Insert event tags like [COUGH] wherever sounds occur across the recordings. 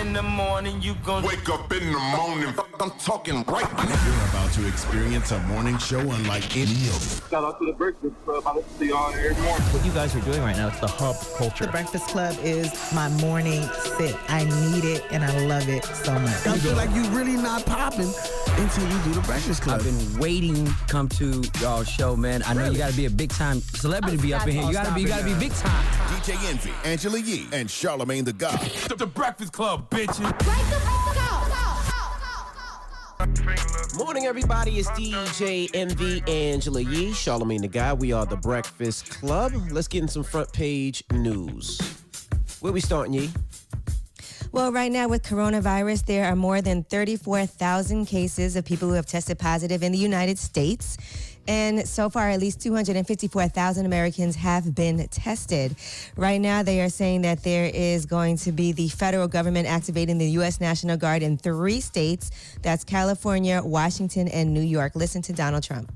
In the morning, you gon' wake up in the morning. I'm talking right now. You're about to experience a morning show unlike any other. Shout out to the Breakfast Club. I listen to y'all every morning. What you guys are doing right now, it's the hub culture. The Breakfast Club is my morning sit. I need it and I love it so much. I feel like you're really not popping until you do the Breakfast Club. I've been waiting to come to y'all show, man. I know really? you got to be a big time celebrity to be up in here. You got to be, you got to be big time. DJ Envy, Angela Yee, and Charlamagne the God. The, the Breakfast Club, bitches. Morning, everybody. It's DJ Envy Angela Yee, Charlamagne the God. We are the Breakfast Club. Let's get in some front page news. Where we starting, Yee? Well, right now with coronavirus, there are more than 34,000 cases of people who have tested positive in the United States. And so far, at least 254,000 Americans have been tested. Right now, they are saying that there is going to be the federal government activating the U.S. National Guard in three states that's California, Washington, and New York. Listen to Donald Trump.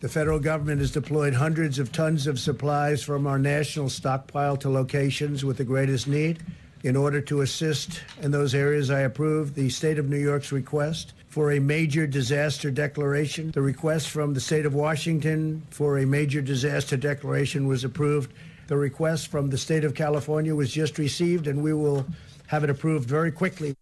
The federal government has deployed hundreds of tons of supplies from our national stockpile to locations with the greatest need. In order to assist in those areas, I approve the state of New York's request for a major disaster declaration. The request from the state of Washington for a major disaster declaration was approved. The request from the state of California was just received, and we will have it approved very quickly.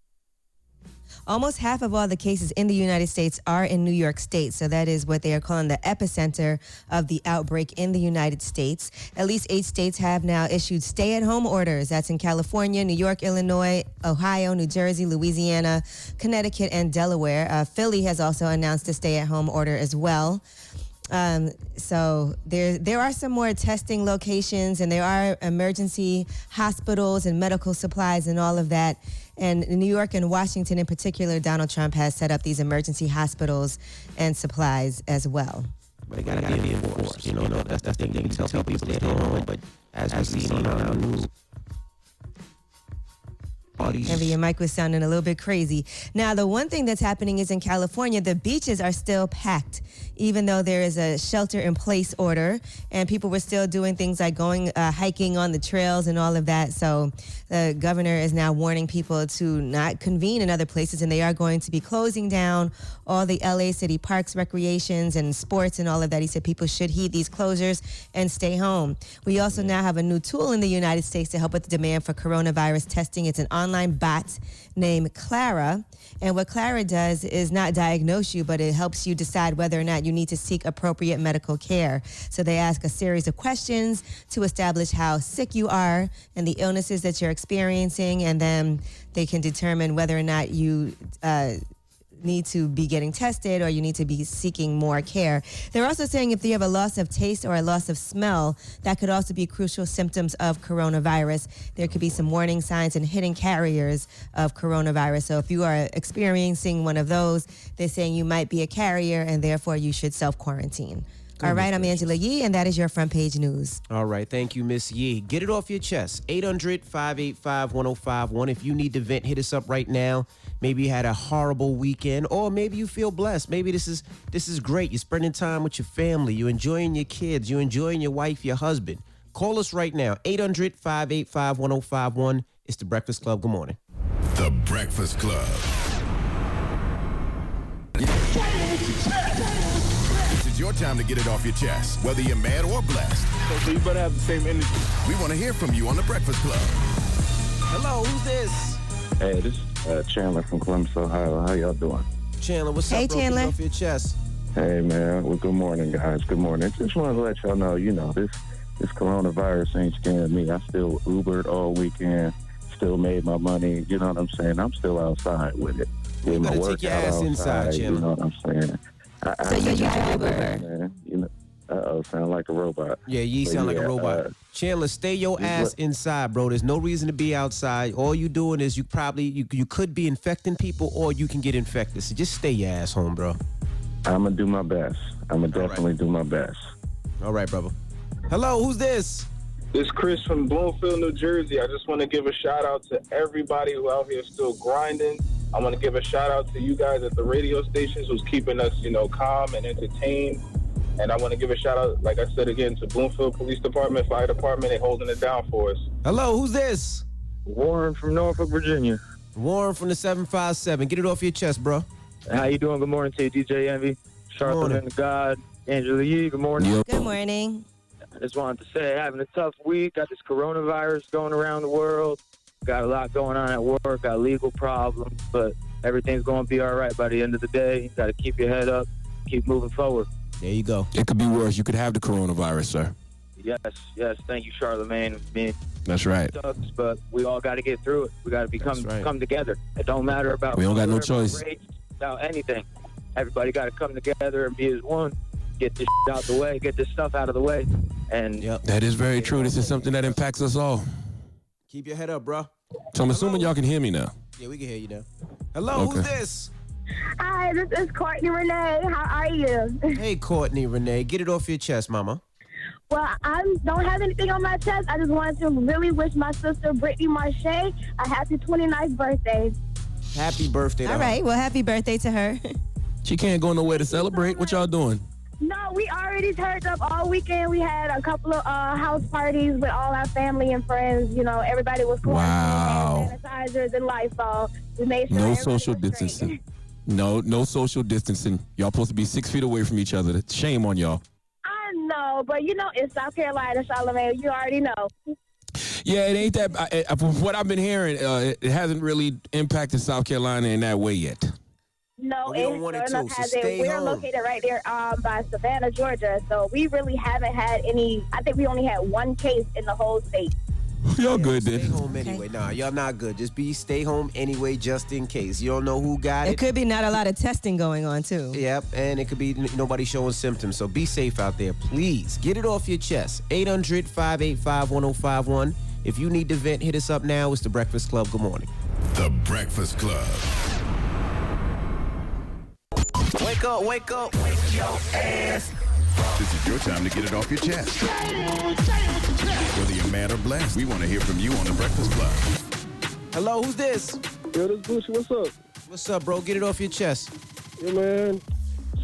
Almost half of all the cases in the United States are in New York State. So that is what they are calling the epicenter of the outbreak in the United States. At least eight states have now issued stay at home orders. That's in California, New York, Illinois, Ohio, New Jersey, Louisiana, Connecticut, and Delaware. Uh, Philly has also announced a stay at home order as well. Um, so there there are some more testing locations and there are emergency hospitals and medical supplies and all of that. And in New York and Washington in particular, Donald Trump has set up these emergency hospitals and supplies as well. But it gotta, gotta be enforced. You know, no, that's that's the thing. You tell people to stay home, but as, as we see now, news Envy, your mic was sounding a little bit crazy. Now, the one thing that's happening is in California, the beaches are still packed, even though there is a shelter in place order, and people were still doing things like going uh, hiking on the trails and all of that. So, the governor is now warning people to not convene in other places, and they are going to be closing down all the LA City parks, recreations, and sports, and all of that. He said people should heed these closures and stay home. We also now have a new tool in the United States to help with the demand for coronavirus testing. It's an online bot named Clara. And what Clara does is not diagnose you, but it helps you decide whether or not you need to seek appropriate medical care. So they ask a series of questions to establish how sick you are and the illnesses that you're experiencing, and then they can determine whether or not you uh, need to be getting tested or you need to be seeking more care. They're also saying if you have a loss of taste or a loss of smell, that could also be crucial symptoms of coronavirus. There could be some warning signs and hidden carriers of coronavirus. So if you are experiencing one of those, they're saying you might be a carrier and therefore you should self quarantine. All right, I'm Angela Yee, and that is your front page news. All right, thank you, Miss Yee. Get it off your chest. 800 585 1051. If you need to vent, hit us up right now. Maybe you had a horrible weekend, or maybe you feel blessed. Maybe this is this is great. You're spending time with your family, you're enjoying your kids, you're enjoying your wife, your husband. Call us right now, 800 585 1051. It's The Breakfast Club. Good morning. The Breakfast Club. This is your time to get it off your chest, whether you're mad or blessed. So you better have the same energy. We want to hear from you on The Breakfast Club. Hello, who's this? Hey, this is uh, Chandler from Columbus, Ohio. How y'all doing? Chandler, what's Hey, up, bro? Get Chandler. off your chest. Hey, man. Well, good morning, guys. Good morning. Just wanted to let y'all know, you know, this this coronavirus ain't scaring me. I still Ubered all weekend, still made my money. You know what I'm saying? I'm still outside with it. You With my better take your workout ass inside, outside, You know what I'm saying? I, I, So you use Uber? man. You know, uh-oh, sound like a robot. Yeah, you But sound like a robot. uh, Chandler, stay your ass look- inside, bro. There's no reason to be outside. All you doing is you probably you, you could be infecting people or you can get infected. So just stay your ass home, bro. I'm gonna do my best. I'm gonna definitely do my best. All right, brother. Hello, who's this? This is Chris from Bloomfield, New Jersey. I just want to give a shout out to everybody who out here still grinding. I want to give a shout out to you guys at the radio stations who's keeping us, you know, calm and entertained. And I want to give a shout out, like I said again, to Bloomfield Police Department, Fire Department. They're holding it down for us. Hello, who's this? Warren from Norfolk, Virginia. Warren from the 757. Get it off your chest, bro. How you doing? Good morning to you, DJ Envy. Charlotte and God, Angela Yee. Good morning. Good morning. I just wanted to say, having a tough week. Got this coronavirus going around the world. Got a lot going on at work. Got legal problems, but everything's going to be all right by the end of the day. You got to keep your head up, keep moving forward. There you go. It could be worse. You could have the coronavirus, sir. Yes, yes. Thank you, Charlamagne. Me, That's right. sucks, but we all got to get through it. We got to become come together. It don't matter about We don't got no color, choice. race, about anything. Everybody got to come together and be as one. Get this out of the way. Get this stuff out of the way. And That is very true. This is something that impacts us all. Keep your head up, bro. So I'm assuming y'all can hear me now. Yeah, we can hear you now. Hello, who's this? Hi, this is Courtney Renee. How are you? Hey, Courtney Renee. Get it off your chest, mama. Well, I don't have anything on my chest. I just wanted to really wish my sister Brittany Marche a happy 29th birthday. Happy birthday. to All her. Well, happy birthday to her. [LAUGHS] She can't go nowhere to celebrate. What y'all doing? No, we already turned up all weekend. We had a couple of uh, house parties with all our family and friends. You know, everybody was going. Wow. sanitizers and Lysol. We made sure No social straight. distancing. [LAUGHS] No, no social distancing. Y'all supposed to be six feet away from each other. Shame on y'all. I know, but you know, it's South Carolina, Charlamagne. You already know. Yeah, it ain't that. I, I, from what I've been hearing, uh, it, it hasn't really impacted South Carolina in that way yet. No, we don't want it to, so stay. We're home. located right there um, by Savannah, Georgia. So we really haven't had any. I think we only had one case in the whole state. [LAUGHS] Y'all good Stay then. home anyway. Nah, y'all not good. Just be stay home anyway, just in case. You don't know who got It it. could be not a lot of testing going on too. Yep, and it could be n- nobody showing symptoms. So be safe out there, please. Get it off your chest. 800 585 1051. If you need to vent, hit us up now. It's The Breakfast Club. Good morning. The Breakfast Club. Wake up, wake up. Wake your ass. This is your time to get it off your chest. Whether you're mad or blessed, we want to hear from you on The Breakfast Club. Hello, who's this? Yo, this Gucci. What's up? What's up, bro? Get it off your chest. Yeah, man.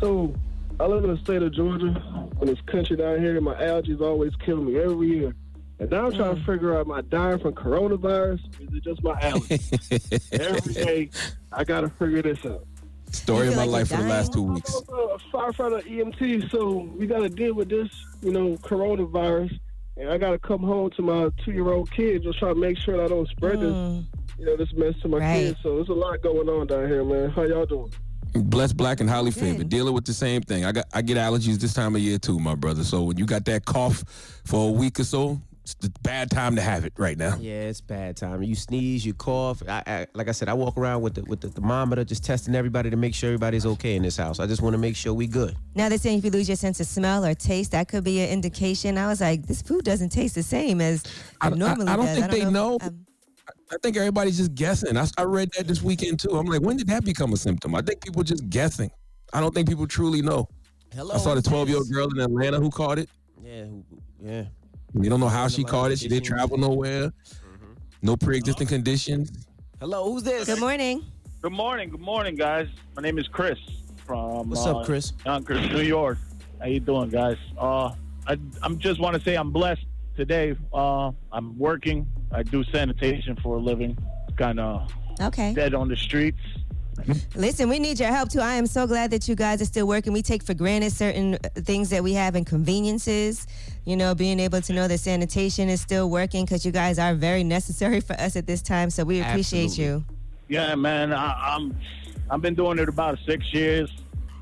So, I live in the state of Georgia, in this country down here, and my allergies always kill me every year. And now I'm trying to figure out, am I dying from coronavirus? Or is it just my allergies? [LAUGHS] every day, I got to figure this out. Story of my life for the last two weeks. I'm a firefighter EMT, so we got to deal with this, you know, coronavirus. And I got to come home to my two-year-old kid, just try to make sure that I don't spread this, you know, this mess to my Right. kids. So there's a lot going on down here, man. How y'all doing? Blessed, black, and highly favored. Dealing with the same thing. I got I get allergies this time of year too, my brother. So when you got that cough for a week or so, it's the bad time to have it right now. Yeah, it's bad time. You sneeze, you cough. I, I, like I said, I walk around with the with the thermometer, just testing everybody to make sure everybody's okay in this house. I just want to make sure we good. Now they're saying if you lose your sense of smell or taste, that could be an indication. I was like, this food doesn't taste the same as I, it normally I, I don't does. think they know. Um, I think everybody's just guessing. I, I read that this weekend too. I'm like, when did that become a symptom? I think people just guessing. I don't think people truly know. Hello. I saw the 12 year old girl in Atlanta who caught it. Yeah, who- yeah. You don't know how she caught it. She didn't travel nowhere. No pre-existing conditions. Hello, who's this? Good morning. Good morning. Good morning, guys. My name is Chris from What's uh, up, Chris? Yonkers, New York. How you doing, guys? Uh, I I'm just want to say I'm blessed today. Uh, I'm working. I do sanitation for a living. Kind of Okay. dead on the streets. Listen, we need your help too. I am so glad that you guys are still working. We take for granted certain things that we have and conveniences. You know, being able to know that sanitation is still working because you guys are very necessary for us at this time. So we appreciate you. Yeah, man. I, I'm I've been doing it about six years.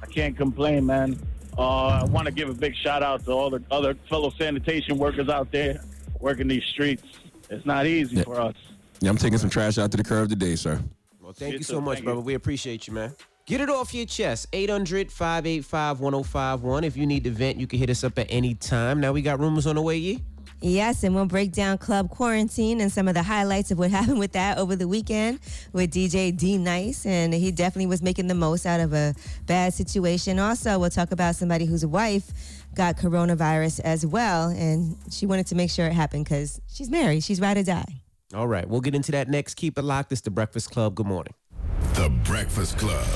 I can't complain, man. Uh, I want to give a big shout out to all the other fellow sanitation workers out there working these streets. It's not easy for us. Yeah, I'm taking some trash out to the curb today, sir. Well, thank You you too. so much, Thank brother. you. We appreciate you, man. Get it off your chest. 800 585 1051. If you need to vent, you can hit us up at any time. Now we got rumors on the way, Yee. Yes, and we'll break down club quarantine and some of the highlights of what [LAUGHS] happened with that over the weekend with DJ D Nice. And he definitely was making the most out of a bad situation. Also, we'll talk about somebody whose wife got coronavirus as well. And she wanted to make sure it happened because she's married. She's ride or die. All right, we'll get into that next. Keep it locked. It's the Breakfast Club. Good morning. The Breakfast Club.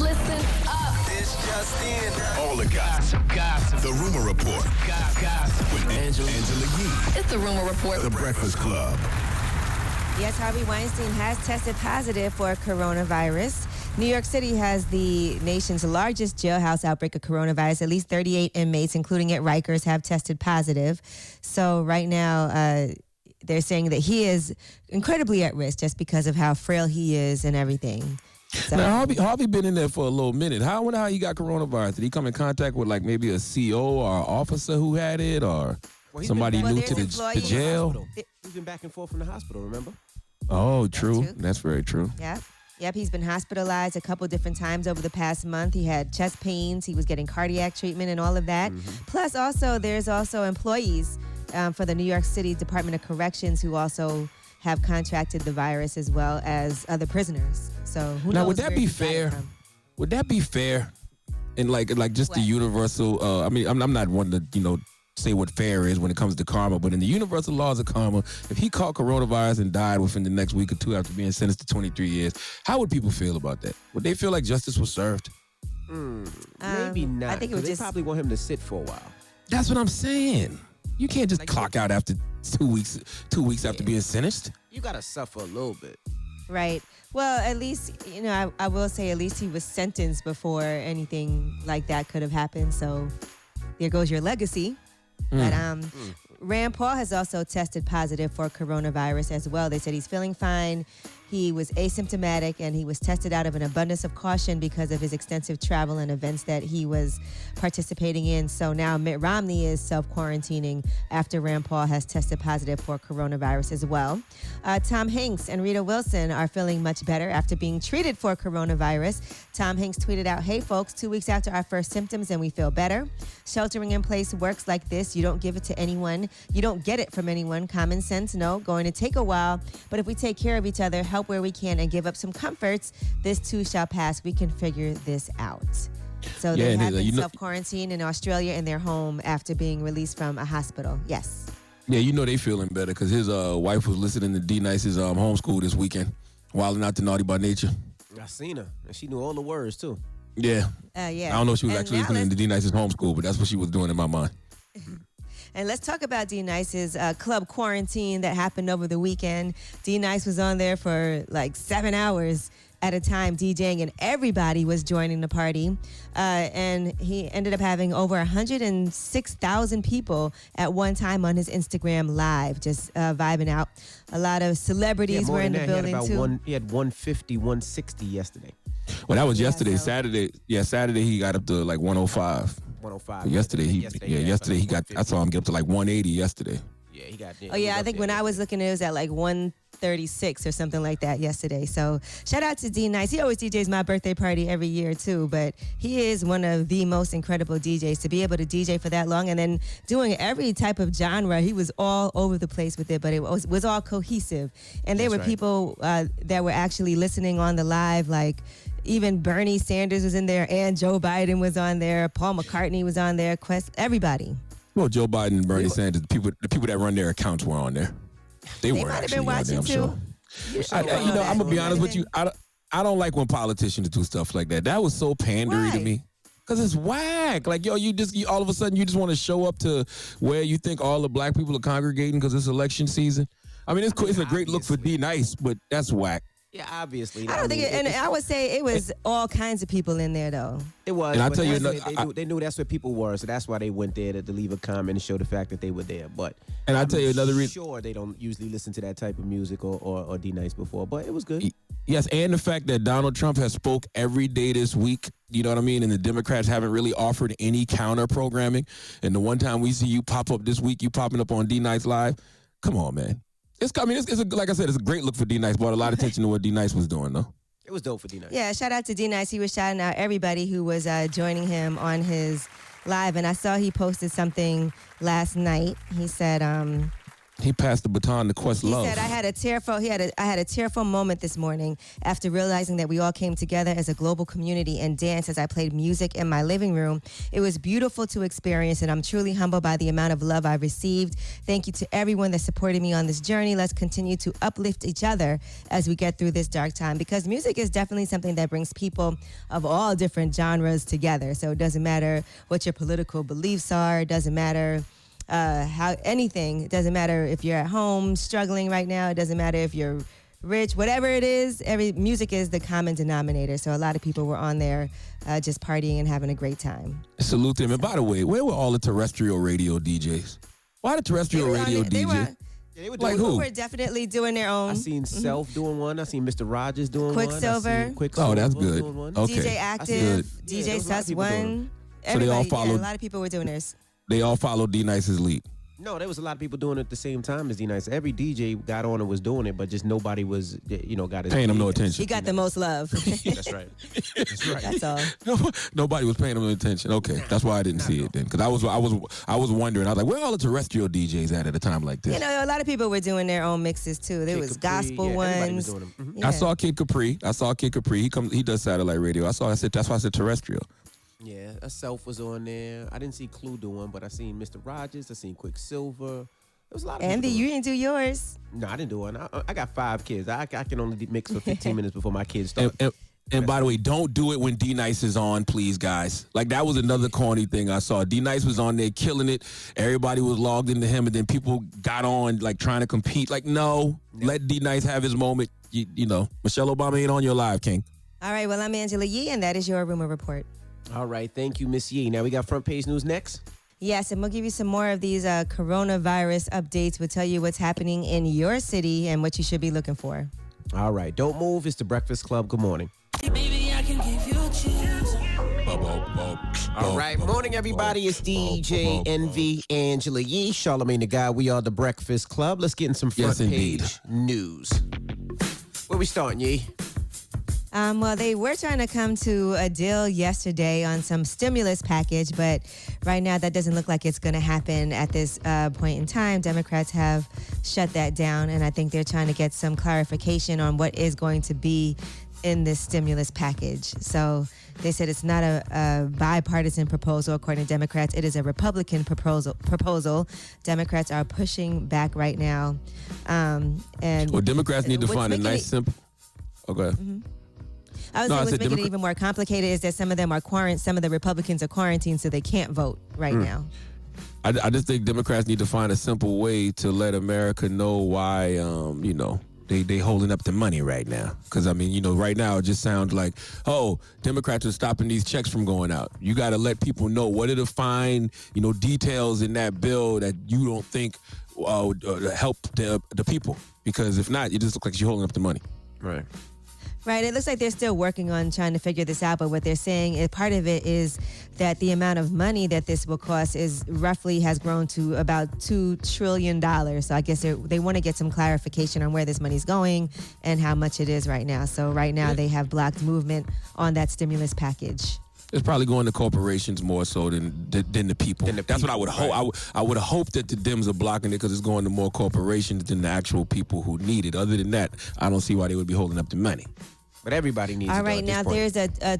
Listen up. This just All the gossip. Gossip. The Rumor Report. Gossip. With Angela, Angela Yee. It's the Rumor Report. The Breakfast Club. Yes, Harvey Weinstein has tested positive for coronavirus. New York City has the nation's largest jailhouse outbreak of coronavirus. At least 38 inmates, including at Rikers, have tested positive. So right now, uh, they're saying that he is incredibly at risk just because of how frail he is and everything. So, Now Harvey, Harvey been in there for a little minute. How I wonder how he got coronavirus? Did he come in contact with like maybe a CO or an officer who had it, or he's somebody been- Well, new to the, the in the jail? hospital. He's been back and forth from the hospital, remember? Oh, true. That's very true. Yep. Yep, he's been hospitalized a couple different times over the past month. He had chest pains, he was getting cardiac treatment and all of that. Plus, also, there's also employees um, for the New York City Department of Corrections who also have contracted the virus as well as other prisoners. So who now, would that be he got it fair? Would that be fair? And like, like just the universal. Uh, I mean, I'm, I'm not one to you know say what fair is when it comes to karma, but in the universal laws of karma, if he caught coronavirus and died within the next week or two after being sentenced to 23 years, how would people feel about that? Would they feel like justice was served? Hmm, maybe Um, not. I think it 'cause would they just- probably want him to sit for a while. That's what I'm saying. You can't just clock out after two weeks. Two weeks after being sentenced. You gotta suffer a little bit. Right. Well, at least, you know, I, I will say at least he was sentenced before anything like that could have happened. So there goes your legacy. But Mm. um, Rand Paul has also tested positive for coronavirus as well. They said he's feeling fine. He was asymptomatic and he was tested out of an abundance of caution because of his extensive travel and events that he was participating in. So now Mitt Romney is self quarantining after Rand Paul has tested positive for coronavirus as well. Uh, Tom Hanks and Rita Wilson are feeling much better after being treated for coronavirus. Tom Hanks tweeted out, Hey folks, two weeks after our first symptoms and we feel better. Sheltering in place works like this. You don't give it to anyone, you don't get it from anyone. Common sense, no, going to take a while. But if we take care of each other, help where we can, and give up some comforts, this too shall pass. We can figure this out. So Yeah, they and have it- been you know- self quarantined in Australia in their home after being released from a hospital. Yes. Yeah, you know they feeling better because his uh, wife was listening to D Nice's um, homeschool this weekend, wilding out to Naughty by Nature. I seen her, and she knew all the words too. Yeah. Uh, yeah. I don't know if she was And actually now listening to D Nice's homeschool, but that's what she was doing in my mind. [LAUGHS] And let's talk about D Nice's uh, club quarantine that happened over the weekend. D Nice was on there for like seven hours at a time DJing, and everybody was joining the party. Uh, and he ended up having over 106,000 people at one time on his Instagram Live, just uh, vibing out. A lot of celebrities more were in than the that. building he had about too. One, he had 150, 160 yesterday. Well, that was yesterday. Saturday, yeah, Saturday he got up to like 105. 105. But yesterday he, Yesterday, yeah, yeah, yesterday he got. I saw him get up to like 180 yesterday. Yeah, he got. Oh yeah, I think when I was looking, it was at like 136 or something like that yesterday. So shout out to D Nice. He always DJs my birthday party every year too, but he is one of the most incredible DJs to be able to DJ for that long and then doing every type of genre. He was all over the place with it, but it was was all cohesive. And there That's were right. people uh, that were actually listening on the live, like. Even Bernie Sanders was in there, and Joe Biden was on there. Paul McCartney was on there. Quest, everybody. Well, Joe Biden and Bernie Sanders, the people, the people that run their accounts were on there. They, were might have actually been on there, I'm too. sure. I, I- you know, I'm gonna be honest with you. I, don't- I don't like when politicians do stuff like that. That was so pandery to me. Cause it's whack. Like yo, you just you, all of a sudden you just want to show up to where you think all the black people are congregating because it's election season. I mean, it's cool. It's a great look for D Nice, but that's whack. Yeah, obviously. I don't think, it, and I would say it was all kinds of people in there though. It was. And I'll tell you that's- another- they, knew, they knew that's where people were, so that's why they went there to, to leave a comment and show the fact that they were there. But And I'll tell you another reason- Sure, they don't usually listen to that type of music or or, or D Nice before, but it was good. Yes, and the fact that Donald Trump has spoke every day this week, you know what I mean? And the Democrats haven't really offered any counter programming. And the one time we see you pop up this week, you popping up on D Nice Live, come on, man. It's I mean, it's, it's a, like I said, it's a great look for D Nice. Brought a lot of attention to what D Nice was doing, though. It was dope for D Nice. Yeah, shout out to D Nice. He was shouting out everybody who was uh, joining him on his live, and I saw he posted something last night. He said, um, He passed the baton to Quest He said I had a tearful. He had a I had a tearful moment this morning after realizing that we all came together as a global community and danced as I played music in my living room. It was beautiful to experience, and I'm truly humbled by the amount of love I've received. Thank you to everyone that supported me on this journey. Let's continue to uplift each other as we get through this dark time because music is definitely something that brings people of all different genres together. So it doesn't matter what your political beliefs are. It doesn't matter uh, how anything. It doesn't matter if you're at home struggling right now. It doesn't matter if you're rich, whatever it is. Every music is the common denominator. So a lot of people were on there uh, just partying and having a great time. Salute them. And by the way, where were all the terrestrial radio DJs? Why the terrestrial They were on radio it- they DJ? were- Yeah, they were Like doing who? We're definitely doing their own. I seen Mhm. Self doing one. I seen Mr. Rogers doing Quicksilver. one. I seen Quicksilver Oh, that's good. one. Okay. DJ Active, good. DJ there was a lot of Sus people doing One. So they all Everybody, yeah, followed- a lot of people were doing theirs. They all followed D Nice's lead. No, there was a lot of people doing it at the same time as D Nice. Every DJ got on and was doing it, but just nobody was, you know, got his Paying him no attention. He got the most love. [LAUGHS] That's right. That's right. That's all. [LAUGHS] Nobody was paying him attention. Okay, that's why I didn't see it then. Because I was, I was, I was wondering. I was like, where are all the terrestrial DJs at at a time like this? You know, a lot of people were doing their own mixes too. There Kid was Capri, gospel yeah, everybody was ones. doing them. Mhm. Yeah. I saw Kid Capri. I saw Kid Capri. He comes. He does satellite radio. I saw. I said that's why I said terrestrial. Yeah, a Self was on there. I didn't see Clue doing, but I seen Mr. Rogers. I seen Quicksilver. There was a lot of Envy, people you didn't do yours. No, I didn't do one. I, I got five kids. I, I can only mix for 15 [LAUGHS] minutes before my kids And, start. and, and by the way, don't do it when D Nice is on, please, guys. Like that was another corny thing I saw. D Nice was on there killing it. Everybody was logged into him, and then people got on like trying to compete. Like, no, let D Nice have his moment. You, you know, Michelle Obama ain't on your live, King. All right, well, I'm Angela Yee, and that is your rumor report. All right, thank you, Miss Yee. Now we got front page news next. Yes, and we'll give you some more of these uh, coronavirus updates. We'll tell you what's happening in your city and what you should be looking for. All right, don't move. It's the Breakfast Club. Good morning. All right, morning, everybody. It's DJ Envy Angela Yee, Charlamagne the Guy. We are the Breakfast Club. Let's get in some front Yes, indeed. page news. Where we starting, Yee? Um, well, they were trying to come to a deal yesterday on some stimulus package, but right now that doesn't look like it's going to happen at this uh, point in time. Democrats have shut that down, and I think they're trying to get some clarification on what is going to be in this stimulus package. So they said it's not a, a bipartisan proposal, according to Democrats. It is a Republican proposal. Proposal. Democrats are pushing back right now, um, and Well, Democrats need to find a nice, it- simple. Okay. I was No, I saying what's making Democrat- it even more complicated is that some of them are quarantined, some of the Republicans are quarantined, so they can't vote right Mm. now. I, I just think Democrats need to find a simple way to let America know why, um, you know, they they holding up the money right now. Because I mean, you know, right now it just sounds like, oh, Democrats are stopping these checks from going out. You got to let people know what are the fine, you know, details in that bill that you don't think uh, uh, help the the people. Because if not, it just looks like you're holding up the money. Right. Right. It looks like they're still working on trying to figure this out, but what they're saying is part of it is that the amount of money that this will cost is roughly has grown to about two trillion dollars. So I guess they're- want to get some clarification on where this money's going and how much it is right now. So right now they have blocked movement on that stimulus package. It's probably going to corporations more so than than the people. That's what I would hope. I would I would hope that the Dems are blocking it because it's going to more corporations than the actual people who need it. Other than that, I don't see why they would be holding up the money. But everybody needs All right, now there's a, a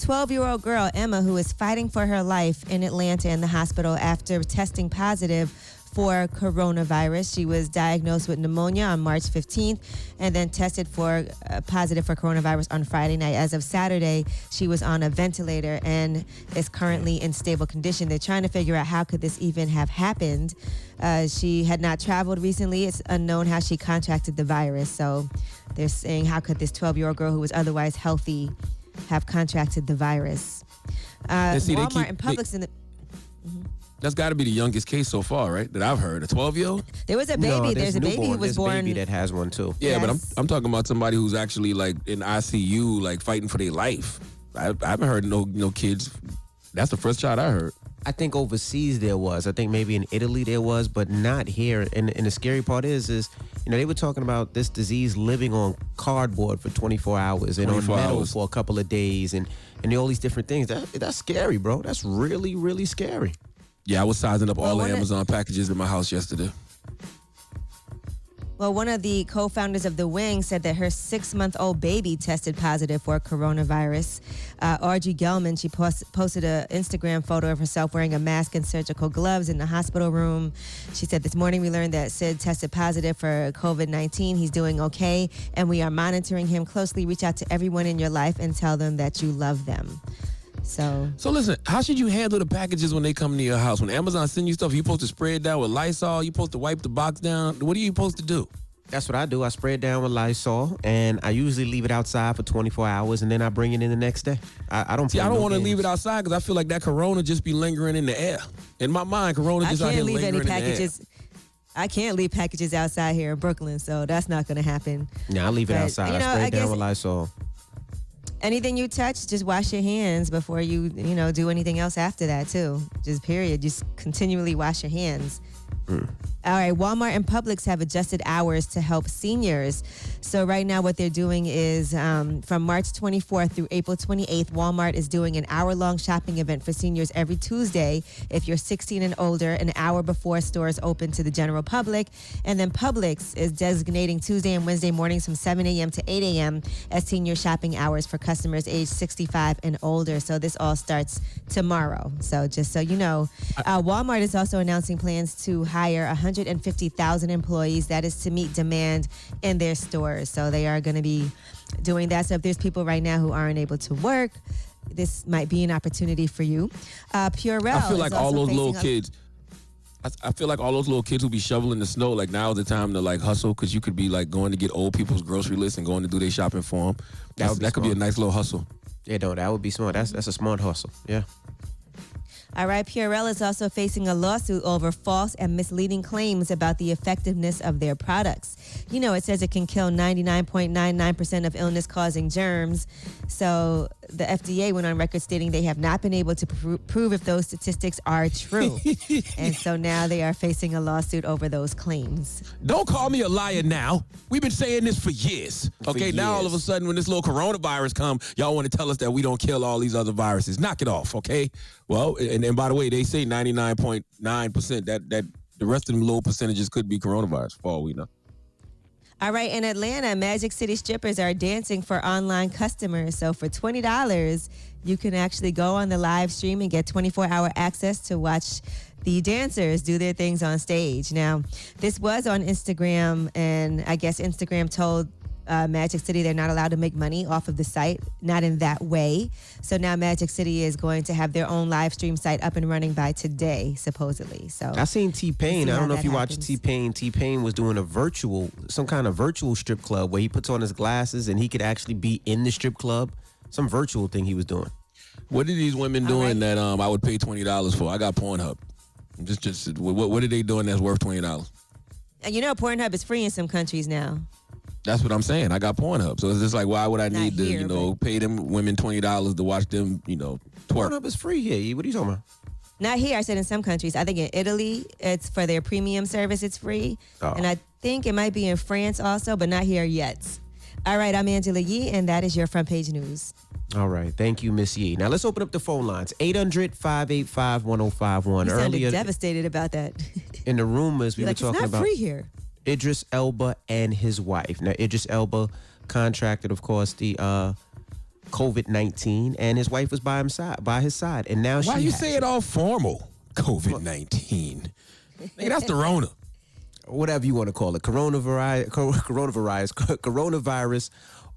12 year old girl, Emma, who is fighting for her life in Atlanta in the hospital after testing positive for coronavirus. She was diagnosed with pneumonia on March 15th and then tested for uh, positive for coronavirus on Friday night. As of Saturday, she was on a ventilator and is currently in stable condition. They're trying to figure out how could this even have happened. Uh, she had not traveled recently. It's unknown how she contracted the virus. So they're saying, how could this 12 year old girl who was otherwise healthy have contracted the virus? Uh, see, Walmart keep- and they- Publix in the That's got to be the youngest case so far, right? That I've heard. A 12 year old? There was a No, baby. there's, a baby who was There's born. baby that has one too. Yeah, but I'm I'm talking about somebody who's actually like in ICU, like fighting for their life. I, I haven't heard no no kids. That's the first shot I heard. I think overseas there was. I think maybe in Italy there was, but not here. And, and the scary part is, is you know they were talking about this disease living on cardboard for 24 hours and on metal hours. for a couple of days, and and all these different things. That that's scary, bro. That's really really scary. Yeah, I was sizing up all the one of- Amazon packages in my house yesterday. Well, one of the co-founders of The Wing said that her six-month-old baby tested positive for coronavirus. Uh, Gelman, she post- posted an Instagram photo of herself wearing a mask and surgical gloves in the hospital room. She said, "This morning we learned that Sid tested positive for COVID-19. He's doing okay, and we are monitoring him closely. Reach out to everyone in your life and tell them that you love them." So, So listen, how should you handle the packages when they come to your house? When Amazon send you stuff, you supposed to spray it down with Lysol. You supposed to wipe the box down. What are you supposed to do? That's what I do. I spray it down with Lysol, and I usually leave it outside for 24 hours, and then I bring it in the next day. I, I don't. See, I don't no want to leave it outside because I feel like that Corona just be lingering in the air. In my mind, Corona I just out here can't leave any lingering in the packages. I can't leave packages outside here in Brooklyn, so that's not going to happen. Yeah, I leave it But, outside. you I spray I it down with Lysol. Anything you touch, just wash your hands before you, you know, do anything else after that too. Just period. Just continually wash your hands. Hmm. All right, Walmart and Publix have adjusted hours to help seniors. So right now, what they're doing is um, from March 24th through April 28th, Walmart is doing an hour-long shopping event for seniors every Tuesday. If you're 16 and older, an hour before stores open to the general public, and then Publix is designating Tuesday and Wednesday mornings from 7 a.m. to 8 a.m. as senior shopping hours for customers aged 65 and older. So this all starts tomorrow. So just so you know, uh, Walmart is also announcing plans to hire 150,000 employees. That is to meet demand in their stores. So they are going to be doing that. So if there's people right now who aren't able to work, this might be an opportunity for you. Uh, Purell. I feel is like all those little kids. I, I feel like all those little kids who be shoveling the snow. Like now is the time to like hustle because you could be like going to get old people's grocery list and going to do their shopping for them. That, would be that could be a nice little hustle. Yeah, no, that would be smart. That's that's a smart hustle. Yeah. All right, Purell is also facing a lawsuit over false and misleading claims about the effectiveness of their products. You know, it says it can kill 99.99% of illness causing germs. So the FDA went on record stating they have not been able to pr- prove if those statistics are true. [LAUGHS] and so now they are facing a lawsuit over those claims. Don't call me a liar now. We've been saying this for years. Okay, now all of a sudden when this little coronavirus come, y'all want to tell us that we don't kill all these other viruses. Knock it off, okay? Well, and, and by the way, they say 99.9% that that the rest of them low percentages could be coronavirus for all we know. All right, in Atlanta, Magic City strippers are dancing for online customers. So for twenty dollars, you can actually go on the live stream and get twenty four hour access to watch the dancers do their things on stage. Now, this was on Instagram, and I guess Instagram told uh, Magic City they're not allowed to make money off of the site, not in that way. So now Magic City is going to have their own live stream site up and running by today, supposedly. So I seen T Pain. I don't know if you watch happens. T Pain. T Pain was doing a virtual, some kind of virtual strip club where he puts on his glasses and he could actually be in the strip club. Some virtual thing he was doing. What are these women doing that um I would pay twenty dollars for? I got Pornhub. Just just what what are they doing that's worth twenty dollars? You know, Pornhub is free in some countries now. That's what I'm saying. I got Pornhub, so it's just like, why would I Not need to, here, you know, pay them women twenty dollars to watch them, you know, twerk? Pornhub is free here. What are you talking about? Not here. I said in some countries. I think in Italy, it's for their premium service. It's free, Oh. and I think it might be in France also, but not here yet. All right, I'm Angela Yee, and that is your front page news. All right. Thank you, Miss Yee. Now let's open up the phone lines 800 585 1051. You sounded Earlier devastated about that. in the rumors, we You're were like, talking it's not about free here. Idris Elba and his wife. Now, Idris Elba contracted, of course, the uh, COVID 19, and his wife was by his side. By his side. And now Why you say it all formal? COVID nineteen. That's the Rona. whatever you want to call it, coronavirus, coronavirus, coronavirus,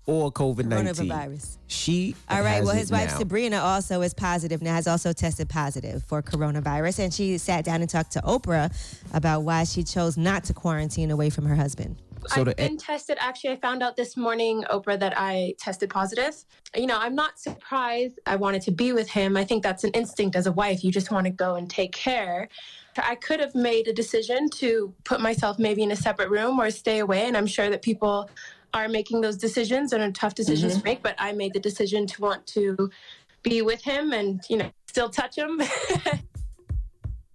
or COVID nineteen. Coronavirus. She All right. has Well, his wife now. Sabrina also is positive now. Has also tested positive for coronavirus, and she sat down and talked to Oprah about why she chose not to quarantine away from her husband. So I've the been tested. Actually, I found out this morning, Oprah, that I tested positive. You know, I'm not surprised. I wanted to be with him. I think that's an instinct as a wife. You just want to go and take care. I could have made a decision to put myself maybe in a separate room or stay away. And I'm sure that people are making those decisions and are tough decisions Mm-hmm. to make. But I made the decision to want to be with him and, you know, still touch him. [LAUGHS]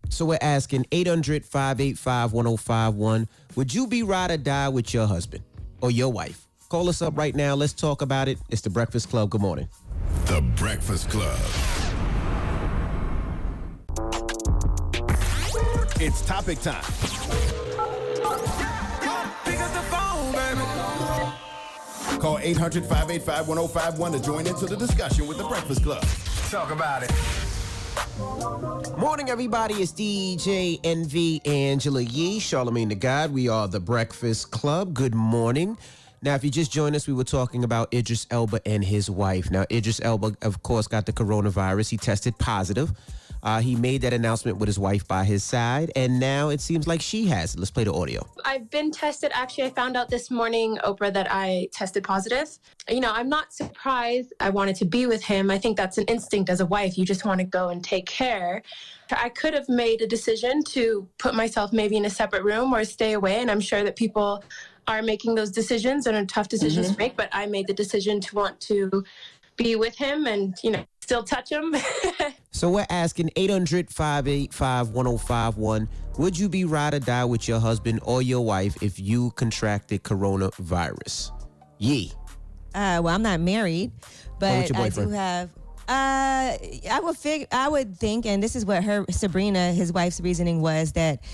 So we're asking 800 585 1051. Would you be ride or die with your husband or your wife? Call us up right now. Let's talk about it. It's the Breakfast Club. Good morning. The Breakfast Club. It's topic time. Call 800 585 1051 to join into the discussion with The Breakfast Club. Talk about it. Morning, everybody. It's DJ Envy Angela Yee, Charlamagne the God. We are the Breakfast Club. Good morning. Now, if you just joined us, we were talking about Idris Elba and his wife. Now, Idris Elba, of course, got the coronavirus. He tested positive. Uh, he made that announcement with his wife by his side, and now it seems like she has. Let's play the audio. I've been tested. Actually, I found out this morning, Oprah, that I tested positive. You know, I'm not surprised. I wanted to be with him. I think that's an instinct as a wife. You just want to go and take care. I could have made a decision to put myself maybe in a separate room or stay away, and I'm sure that people are making those decisions and are tough decisions to make. But I made the decision to want to be with him and, you know, still touch him. [LAUGHS] So we're asking 800 585 1051 Would you be ride or die with your husband or your wife if you contracted coronavirus? Yee. Uh, well, I'm not married, but with your I do have. Uh, I would fig- I would think, and this is what her Sabrina, his wife's reasoning was that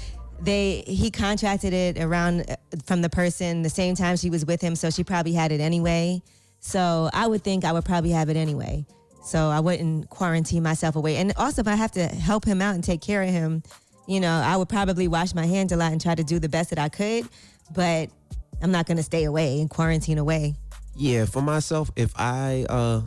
they he contracted it around uh, from the person the same time she was with him, so she probably had it anyway. So I would think I would probably have it anyway. So I wouldn't quarantine myself away. And also, if I have to help him out and take care of him, you know, I would probably wash my hands a lot and try to do the best that I could. But I'm not going to stay away and quarantine away. Yeah, for myself, if I uh,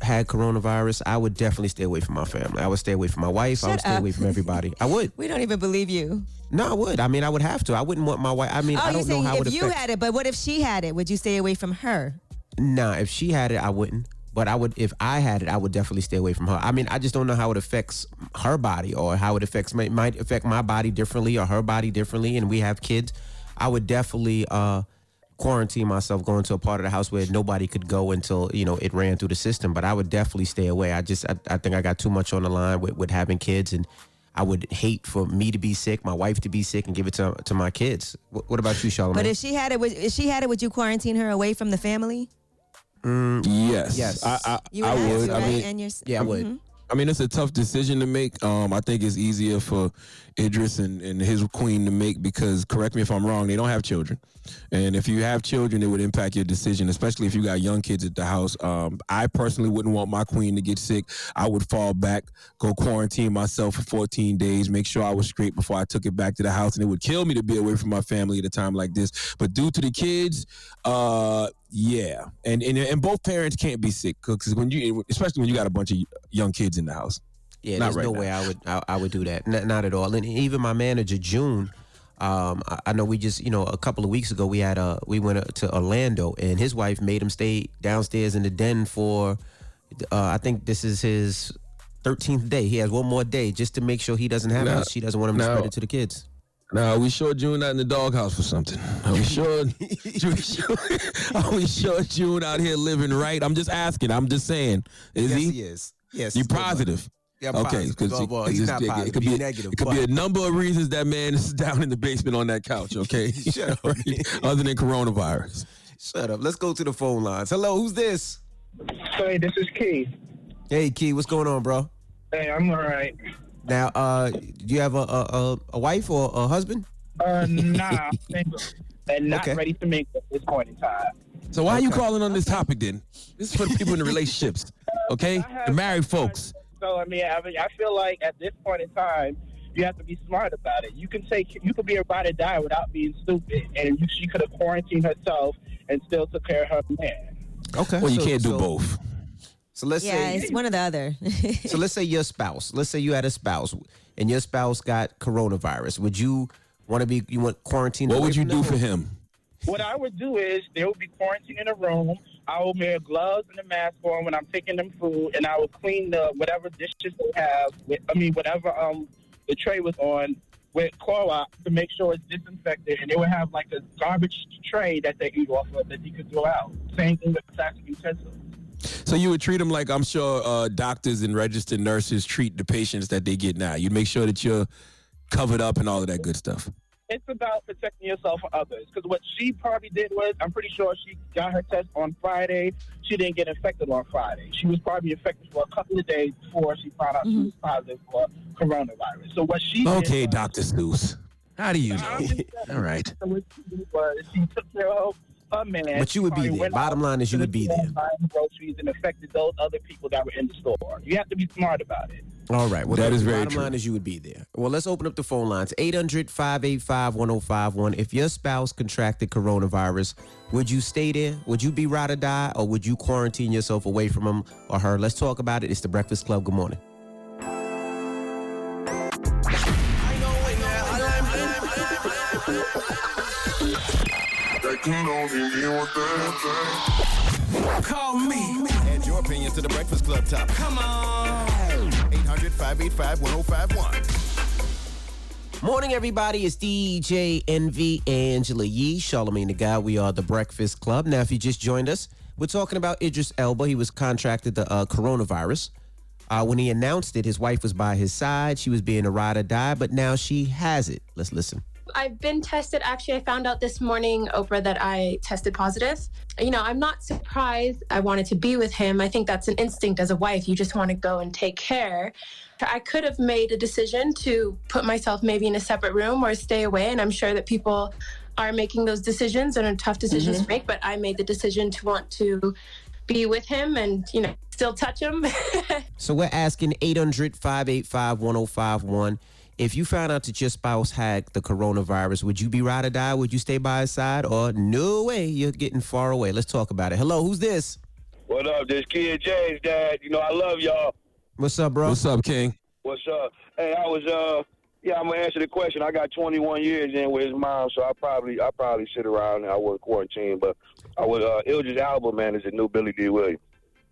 had coronavirus, I would definitely stay away from my family. I would stay away from my wife. Shut I would stay up. away from everybody. I would. [LAUGHS] We don't even believe you. No, I would. I mean, I would have to. I wouldn't want my wife. I mean, oh, I don't know how it if you affect. had it, but what if she had it? Would you stay away from her? Nah, if she had it, I wouldn't. But I would, if I had it, I would definitely stay away from her. I mean, I just don't know how it affects her body or how it affects my, might affect my body differently or her body differently. And we have kids. I would definitely uh, quarantine myself, going to a part of the house where nobody could go until you know it ran through the system. But I would definitely stay away. I just, I, I think I got too much on the line with, with having kids, and I would hate for me to be sick, my wife to be sick, and give it to to my kids. What, what about you, Charlamagne? But if she had it, would, if she had it, would you quarantine her away from the family? Yes. Yes. I, I, You I have would. to, I mean, and your, Yeah, I would. Mhm. I mean, it's a tough decision to make. Um, I think it's easier for Idris and, and his queen to make because, correct me if I'm wrong, they don't have children. And if you have children, it would impact your decision, especially if you got young kids at the house. Um, I personally wouldn't want my queen to get sick. I would fall back, go quarantine myself for 14 days, make sure I was straight before I took it back to the house. And it would kill me to be away from my family at a time like this. But due to the kids, uh, yeah, and, and and both parents can't be sick because when you, especially when you got a bunch of young kids in the house. Yeah, Not there's right no now. way I would I, I would do that. N- not at all. And even my manager June, um, I, I know we just you know a couple of weeks ago we had uh we went to Orlando and his wife made him stay downstairs in the den for uh, I think this is his 13th day. He has one more day just to make sure he doesn't have Now- it. She doesn't want him to spread it to the kids. Now, are we sure June not in the doghouse for something? Are we sure? [LAUGHS] are, we sure [LAUGHS] are we sure June out here living right? I'm just asking. I'm just saying. Is yes, he? he is. Yes, You positive? Yeah, okay, because Well, well, he's not positive. It could He's be negative, It could be a number of reasons that man is [LAUGHS] down in the basement on that couch. Okay, Shut up, Right? Other than coronavirus. Shut up. Let's go to the phone lines. Hello, who's this? Hey, this is Keith. Hey, Key, what's going on, bro? Hey, I'm all right. Now, uh, do you have a a, a, a wife or a husband? Uh, nah, single and not Okay. ready to make at this point in time. So why are you calling on this topic then? This is for the people in the relationships. [LAUGHS] Okay, the married folks. So I mean, I mean, I feel like at this point in time, you have to be smart about it. You can take, you could be a ride or die without being stupid, and you, she could have quarantined herself and still took care of her man. Okay. Well, you so- can't do so- both. So let's Yeah, say it's one or the other. [LAUGHS] so let's say your spouse. Let's say you had a spouse and your spouse got coronavirus. Would you want to be you want quarantine? What would you do them? for him? What I would do is they would be quarantined in a room. I will wear gloves and a mask on when I'm taking them food, and I will clean the whatever dishes they have. With, I mean, whatever um the tray was on with Clorox to make sure it's disinfected, and they would have like a garbage tray that they eat off of that you could throw out. Same thing with plastic utensils. So you would treat them like I'm sure uh, doctors and registered nurses treat the patients that they get now. You'd make sure that you're covered up and all of that good stuff. It's about protecting yourself from others. Because what she probably did was, I'm pretty sure she got her test on Friday. She didn't get infected on Friday. She was probably infected for a couple of days before she found out she was positive for coronavirus. So what she Okay, Dr. Seuss. How do you know? [LAUGHS] All right. so what she did was she took care of her man. But you would be there. Bottom line is you would be store there. and buying groceries and affected those other people that were in the store. You have to be smart about it. All right. Well, That the is very bottom true. line is you would be there. Well, let's open up the phone lines. 800-585-1051. If your spouse contracted coronavirus, would you stay there? Would you be ride or die? Or would you quarantine yourself away from him or her? Let's talk about it. It's the Breakfast Club. Good morning. Call me. Add your opinion to the Breakfast Club top. Come on. 800 585 1051. Morning, everybody. It's DJ Envy Angela Yee, Charlamagne the Guy. We are the Breakfast Club. Now, if you just joined us, we're talking about Idris Elba. He was contracted the uh, coronavirus. Uh, when he announced it, his wife was by his side. She was being a ride or die, but now she has it. Let's listen. I've been tested. Actually, I found out this morning, Oprah, that I tested positive. You know, I'm not surprised. I wanted to be with him. I think that's an instinct as a wife. You just want to go and take care. I could have made a decision to put myself maybe in a separate room or stay away. And I'm sure that people are making those decisions and are tough decisions to mm-hmm. make. But I made the decision to want to be with him and, you know, still touch him. [LAUGHS] So we're asking 800 585 1051. If you found out that your spouse had the coronavirus, would you be ride or die? Would you stay by his side? Or no way, you're getting far away? Let's talk about it. Hello, who's this? What up? This kid James, Dad. You know I love y'all. What's up, bro? What's up, King? What's up? Hey, I was uh, yeah, I'm gonna answer the question. I got 21 years in with his mom, so I probably I probably sit around and I would quarantined, But I was uh, Idris Elba man is a new Billy Dee Williams.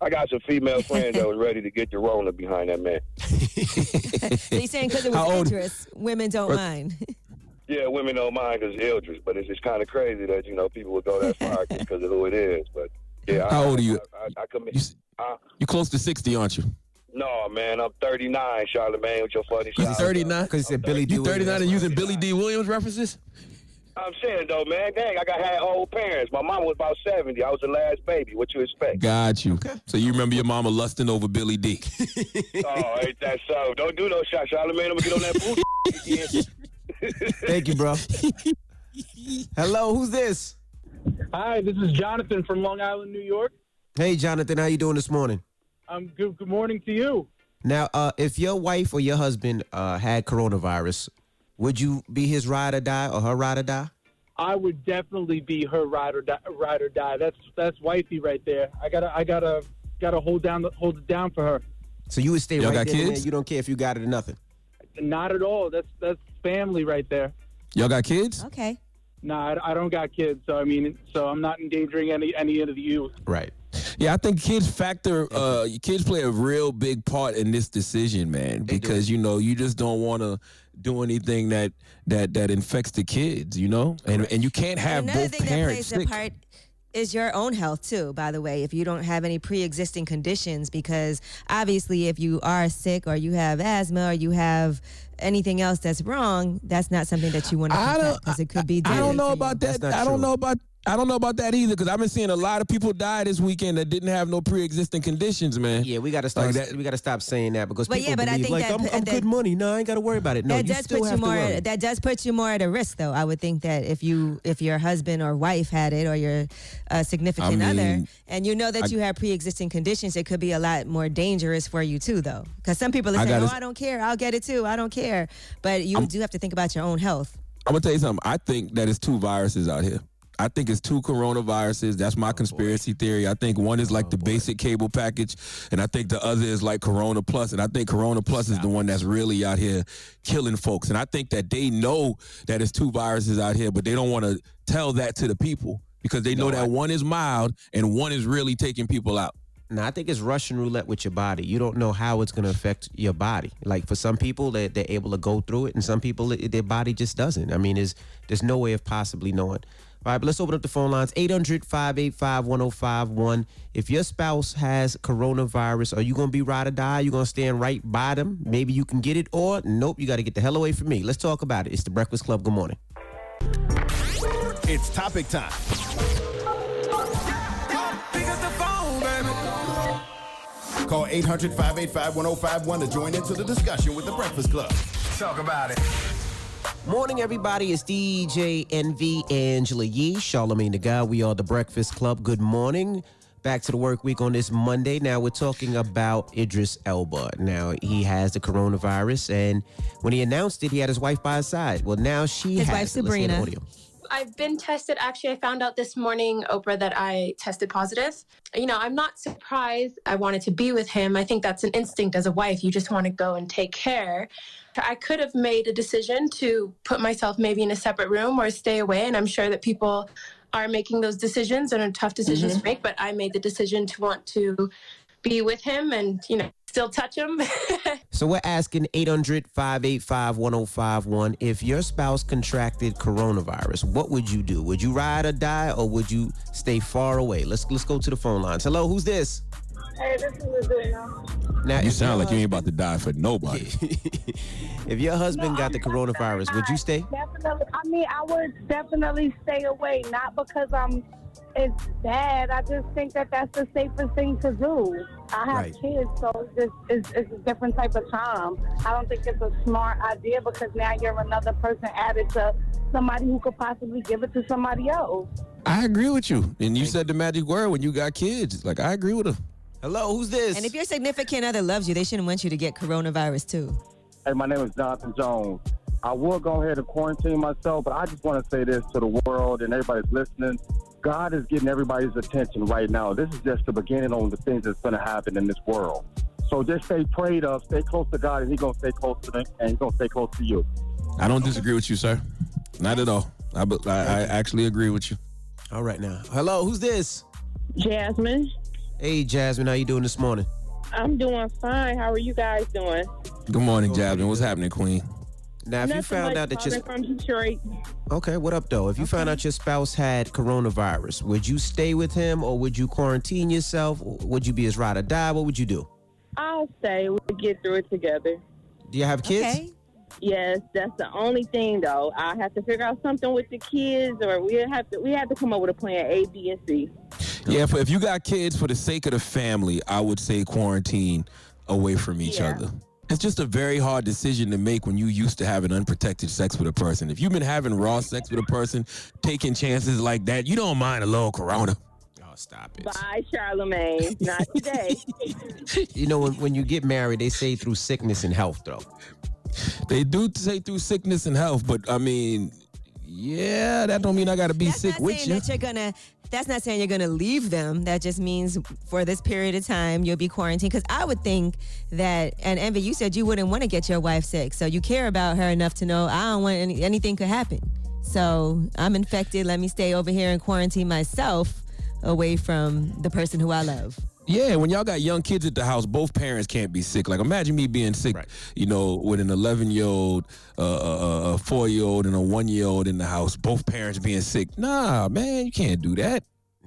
I got some female friends that was ready to get the Rona behind that man. [LAUGHS] So you're saying because it was How old- dangerous, women don't What- mind. [LAUGHS] Yeah, women don't mind because Eldridge, but it's just kind of crazy that you know people would go that far because of who it is. But yeah, How I, old are you? I, I, I commit. uh, You close to 60, aren't you? no, man, I'm 39, Charlamagne, with your funny You 39? Because he said Billy Dee You 39 and using Billy Dee Williams references? I'm saying though, man, dang, I got had old parents. My mom was about 70. I was the last baby. What you expect? Got you. So you remember your mama lusting over Billy Dee [LAUGHS] oh, ain't that so? Don't do no shot, Charlamagne. I'm gonna get on that booty. [LAUGHS] Thank you, bro. Hello, who's this? Hi, this is Jonathan from Long Island, New York. Hey, Jonathan, how you doing this morning? Um, good, good morning to you. Now, uh, if your wife or your husband uh, had coronavirus, would you be his ride or die or her ride or die? I would definitely be her ride or die. Ride or die. That's that's wifey right there. I gotta I gotta gotta hold down the, hold it down for her. So you would stay Y'all right got there. kids? there. You don't care if you got it or nothing. Not at all. That's that's family right there. Y'all got kids? Okay. No, I, I don't got kids, so I mean, so I'm not endangering any any of the youth. Right. Yeah, I think kids factor. Uh, kids play a real big part in this decision, man. Because you know you just don't want to do anything that that that infects the kids, you know, and and you can't have Another both thing that parents plays a sick. part is your own health too. By the way, if you don't have any pre-existing conditions, because obviously, if you are sick or you have asthma or you have anything else that's wrong, that's not something that you want to I don't- because it could be. I don't know about that. I don't know about. I don't know about that either because I've been seeing a lot of people die this weekend that didn't have no pre-existing conditions, man. Yeah, we got to start. Like that- we got to stop saying that because But people yeah, but I think like, that, I'm, I'm that- good money. No, I ain't got to worry about it. No, that you does still put you have to more. worry. That does put you more at a risk, though. I would think that if you, if your husband or wife had it, or your uh, significant I other, and you know that I- you have pre-existing conditions, it could be a lot more dangerous for you too, though. Because some people are saying, gotta "Oh, I don't care. I'll get it too. I don't care." But you do have to think about your own health. I'm gonna tell you something. I think that it's two viruses out here. I think it's two coronaviruses. That's my conspiracy theory. I think one is like the oh, basic cable package, and I think the other is like Corona Plus. And I think Corona Plus is the one that's really out here killing folks. And I think that they know that it's two viruses out here, but they don't want to tell that to the people because they know that one is mild and one is really taking people out. Now, I think it's Russian roulette with your body. You don't know how it's going to affect your body. Like for some people, they're, they're able to go through it, and some people, their body just doesn't. I mean, there's, there's no way of possibly knowing. All right, but let's open up the phone lines 800 585 1051. If your spouse has coronavirus, are you going to be ride or die? You're going to stand right by them? Maybe you can get it, or nope, you got to get the hell away from me. Let's talk about it. It's the Breakfast Club. Good morning. It's topic time. Call 800 585 1051 to join into the discussion with the Breakfast Club. Talk about it. Morning, everybody. It's DJ Envy Angela Yee, Charlamagne the God. We are the Breakfast Club. Good morning. Back to the work week on this Monday. Now we're talking about Idris Elba. Now he has the coronavirus, and when he announced it, he had his wife by his side. Well, now she His has wife, it. The Sabrina. audio. I've been tested. Actually, I found out this morning, Oprah, that I tested positive. You know, I'm not surprised. I wanted to be with him. I think that's an instinct as a wife. You just want to go and take care. I could have made a decision to put myself maybe in a separate room or stay away. And I'm sure that people are making those decisions and are tough decisions to mm-hmm. make. But I made the decision to want to be with him and, you know, still touch him. [LAUGHS] So we're asking 800 585 1051 if your spouse contracted coronavirus, what would you do? Would you ride or die or would you stay far away? Let's let's go to the phone lines. Hello, who's this? Hey, this is Adina. Now, You sound your like you ain't about to die for nobody. [LAUGHS] If your husband got the coronavirus, would you stay? Definitely. I mean, I would definitely stay away, not because I'm. It's bad. I just think that that's the safest thing to do. I have Right. kids, so it's, just, it's, it's a different type of time. I don't think it's a smart idea because now you're another person added to somebody who could possibly give it to somebody else. I agree with you. And you said the magic word when you got kids. Like I agree with her. Hello, who's this? And if your significant other loves you, they shouldn't want you to get coronavirus too. Hey, my name is Jonathan Jones. I will go ahead and quarantine myself, but I just want to say this to the world and everybody's listening. God is getting everybody's attention right now. This is just the beginning on the things that's going to happen in this world. So just stay prayed up, stay close to God, and He's going to stay close to them, and He's going to stay close to you. I don't disagree with you, sir. Not at all. I, I, I actually agree with you. All right now. Hello, who's this? Jasmine. Hey, Jasmine, how you doing this morning? I'm doing fine. How are you guys doing? Good morning, Jasmine. What's happening, Queen? Now, if you found much out that your calling from Detroit. okay, what up though? If you found out your spouse had coronavirus, would you stay with him or would you quarantine yourself? Would you be his ride or die? What would you do? I'll stay. We'll get through it together. Do you have kids? Yes, that's the only thing though. I have to figure out something with the kids, or we have to we have to come up with a plan A, B, and C. Yeah, if you got kids, for the sake of the family, I would say quarantine away from each Yeah. other. It's just a very hard decision to make when you used to having unprotected sex with a person. If you've been having raw sex with a person, taking chances like that, you don't mind a little corona. Oh, stop it. Bye, Charlamagne. Not today. [LAUGHS] You know, when, when you get married, they say through sickness and health, though. They do say through sickness and health, but I mean, yeah, that don't mean I got to be That's sick with you. that you're gonna. That's not saying you're gonna leave them. That just means for this period of time you'll be quarantined. Because I would think that, and Envy, you said you wouldn't want to get your wife sick, so you care about her enough to know I don't want any, anything could happen. So I'm infected. Let me stay over here and quarantine myself away from the person who I love. Yeah, when y'all got young kids at the house, both parents can't be sick. Like, imagine me being sick, you know, with an 11 year old, uh, a, a four year old, and a one year old in the house, both parents being sick. Nah, man, you can't do that.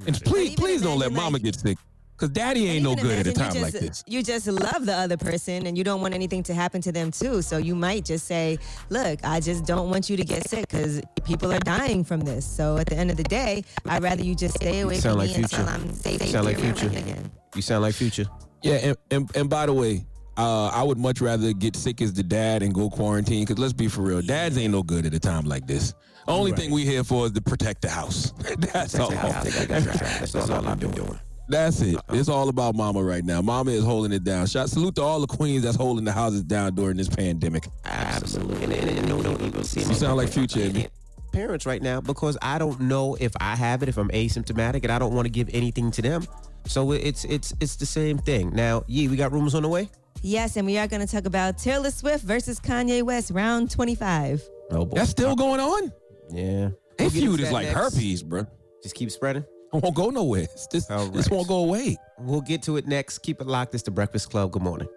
And please, please don't let mama get sick. Because daddy ain't no good at a time you like just, this. You just love the other person and you don't want anything to happen to them too. So you might just say, look, I just don't want you to get sick because people are dying from this. So at the end of the day, I'd rather you just stay away You from sound like me future. until I'm safe. You sound like future. again. You sound like future. Yeah, and, and, and by the way, uh, I would much rather get sick as the dad and go quarantine. Because let's be for real, dads ain't no good at a time like this. Only thing we here for is to protect the house. That's all. That's all I'm doing. That's it. Uh-uh. It's all about mama right now. Mama is holding it down. Shout salute to all the queens that's holding the houses down during this pandemic. Absolutely. And, and, and no, no, no, You sound like Future, Amy. Parents right now because I don't know if I have it, if I'm asymptomatic, and I don't want to give anything to them. So it's it's it's the same thing. Now, Yee, we got rumors on the way. Yes, and we are going to talk about Taylor Swift versus Kanye West, round 25. Oh boy, That's still going on. Yeah, They We'll get into feud is like next. herpes, bro. Just keep spreading. It won't go nowhere. It's just, This won't go away. We'll get to it next. Keep it locked. It's the Breakfast Club. Good morning.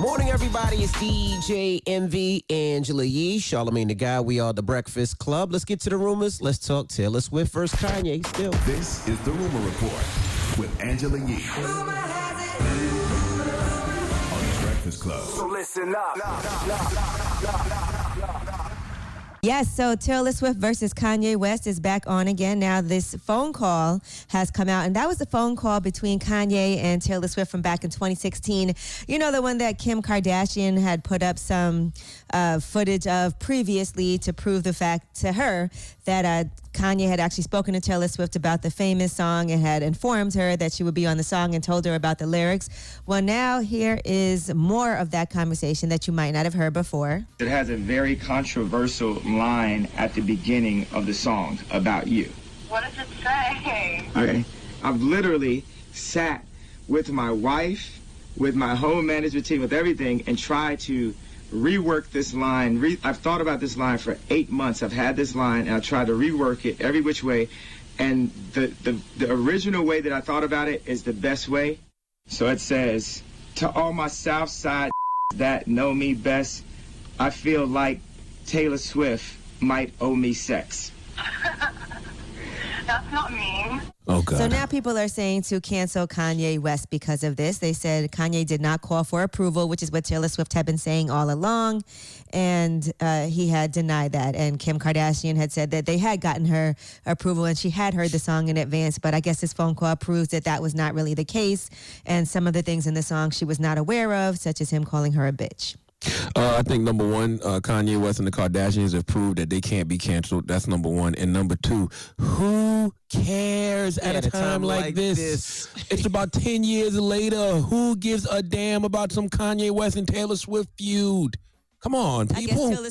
Morning, everybody. It's DJ Envy Angela Yee, Charlamagne the God. We are the Breakfast Club. Let's get to the rumors. Let's talk Taylor Swift versus Kanye. Still, This is the Rumor Report with Angela Yee. On the Breakfast Club. So listen up. Yes, so Taylor Swift versus Kanye West is back on again. Now, this phone call has come out, and that was the phone call between Kanye and Taylor Swift from back in 2016. You know, the one that Kim Kardashian had put up some uh, footage of previously to prove the fact to her that uh, Kanye had actually spoken to Taylor Swift about the famous song and had informed her that she would be on the song and told her about the lyrics. Well, now here is more of that conversation that you might not have heard before. It has a very controversial line at the beginning of the song about you. What does it say? Okay. I've literally sat with my wife, with my whole management team, with everything, and tried to rework this line. Re- I've thought about this line for eight months. I've had this line, and I tried to rework it every which way. And the, the, the original way that I thought about it is the best way. So it says, to all my South Side [LAUGHS] that know me best, I feel like Taylor Swift might owe me sex. [LAUGHS] That's not mean. Oh, God. So now people are saying to cancel Kanye West because of this. They said Kanye did not call for approval, which is what Taylor Swift had been saying all along. And uh, he had denied that. And Kim Kardashian had said that they had gotten her approval and she had heard the song in advance. But I guess this phone call proves that that was not really the case. And some of the things in the song she was not aware of, such as him calling her a bitch. Uh, I think number one, uh, Kanye West and the Kardashians have proved that they can't be canceled. That's number one. And number two, who cares at, At a time, like, this? it's about [LAUGHS] 10 years later. Who gives a damn about some Kanye West and Taylor Swift feud? Come on, I guess people. Taylor,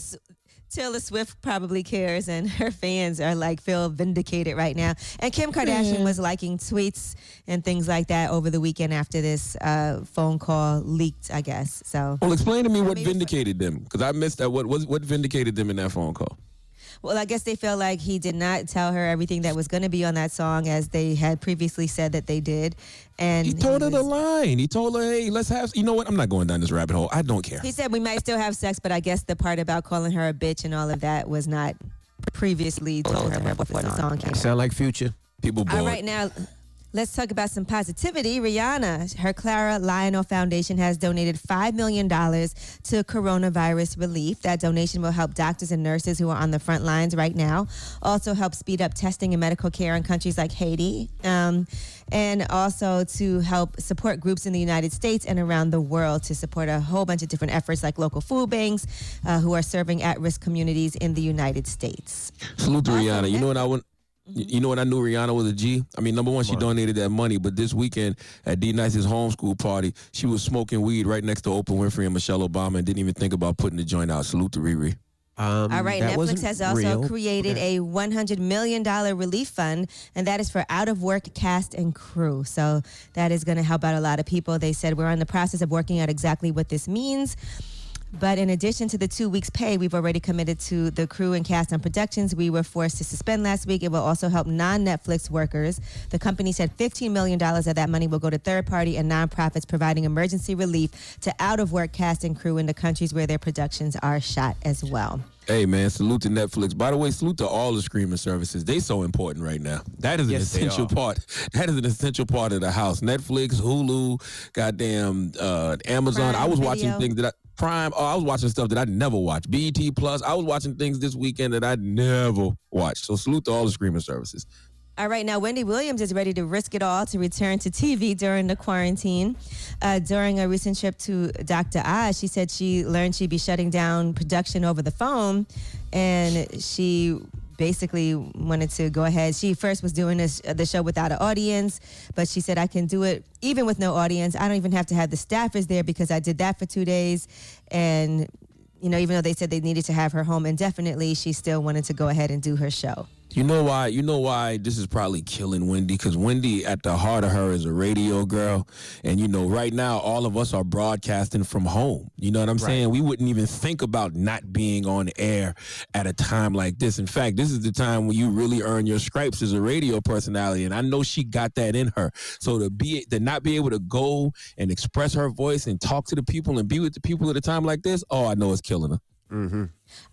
Taylor Swift probably cares, and her fans are like feel vindicated right now. And Kim Kardashian Man. was liking tweets and things like that over the weekend after this uh, phone call leaked. I guess so. Well, explain to me what vindicated them, because I missed that. What was what vindicated them in that phone call? Well, I guess they feel like he did not tell her everything that was going to be on that song, as they had previously said that they did. And He told her the line. He told her, "Hey, let's have." You know what? I'm not going down this rabbit hole. I don't care. He said we might still have sex, but I guess the part about calling her a bitch and all of that was not previously told to her before the song came out. Sound like future. People All right, now let's talk about some positivity. Rihanna, her Clara Lionel Foundation has donated $5 million to coronavirus relief. That donation will help doctors and nurses who are on the front lines right now, also help speed up testing and medical care in countries like Haiti, um, and also to help support groups in the United States and around the world to support a whole bunch of different efforts like local food banks uh, who are serving at risk communities in the United States. Salute to Rihanna. You know what I want. You know what? I knew Rihanna was a G? I mean, number one, she donated that money, but this weekend at D-Nice's homeschool party, she was smoking weed right next to Oprah Winfrey and Michelle Obama and didn't even think about putting the joint out. Salute to Riri. Um, All right, Netflix has also created a $100 million relief fund, and that is for out of work cast and crew. So that is going to help out a lot of people. They said we're in the process of working out exactly what this means. But in addition to the two weeks' pay, we've already committed to the crew and cast on productions we were forced to suspend last week. It will also help non Netflix workers. The company said $15 million of that money will go to third party and nonprofits providing emergency relief to out of work cast and crew in the countries where their productions are shot as well. Hey man, salute to Netflix. By the way, salute to all the streaming services. They so important right now. That is an Yes, essential part. That is an essential part of the house. Netflix, Hulu, goddamn uh, Amazon. Prime I was watching things that I Prime. Oh, I was watching stuff that I never watched. BET Plus. I was watching things this weekend that I never watched. So salute to all the streaming services. All right, now Wendy Williams is ready to risk it all to return to TV during the quarantine. Uh, during a recent trip to Dr. Oz, she said she learned she'd be shutting down production over the phone, and she basically wanted to go ahead. She first was doing this the show without an audience, but she said I can do it even with no audience. I don't even have to have the staffers there because I did that for two days, and you know, even though they said they needed to have her home indefinitely, she still wanted to go ahead and do her show. You know why? You know why this is probably killing Wendy? Because Wendy, at the heart of her, is a radio girl, and you know, right now, all of us are broadcasting from home. You know what I'm saying? We wouldn't even think about not being on air at a time like this. In fact, this is the time when you really earn your stripes as a radio personality, and I know she got that in her. So to be to not be able to go and express her voice and talk to the people and be with the people at a time like this, oh, I know it's killing her. Mm-hmm.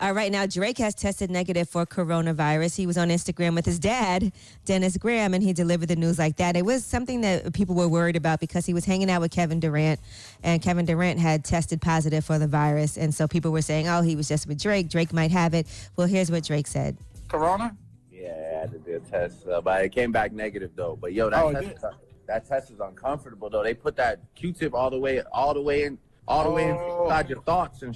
All right, now Drake has tested negative for coronavirus. He was on Instagram with his dad, Dennis Graham, and he delivered the news like that. It was something that people were worried about because he was hanging out with Kevin Durant, and Kevin Durant had tested positive for the virus. And so people were saying, oh, he was just with Drake. Drake might have it. Well, here's what Drake said. Corona? Yeah, I had to do a test, uh, but it came back negative though. But yo, that Oh, test, did? is, that test is uncomfortable though. They put that Q-tip all the way, all the way in, all the way Oh. inside your thoughts and.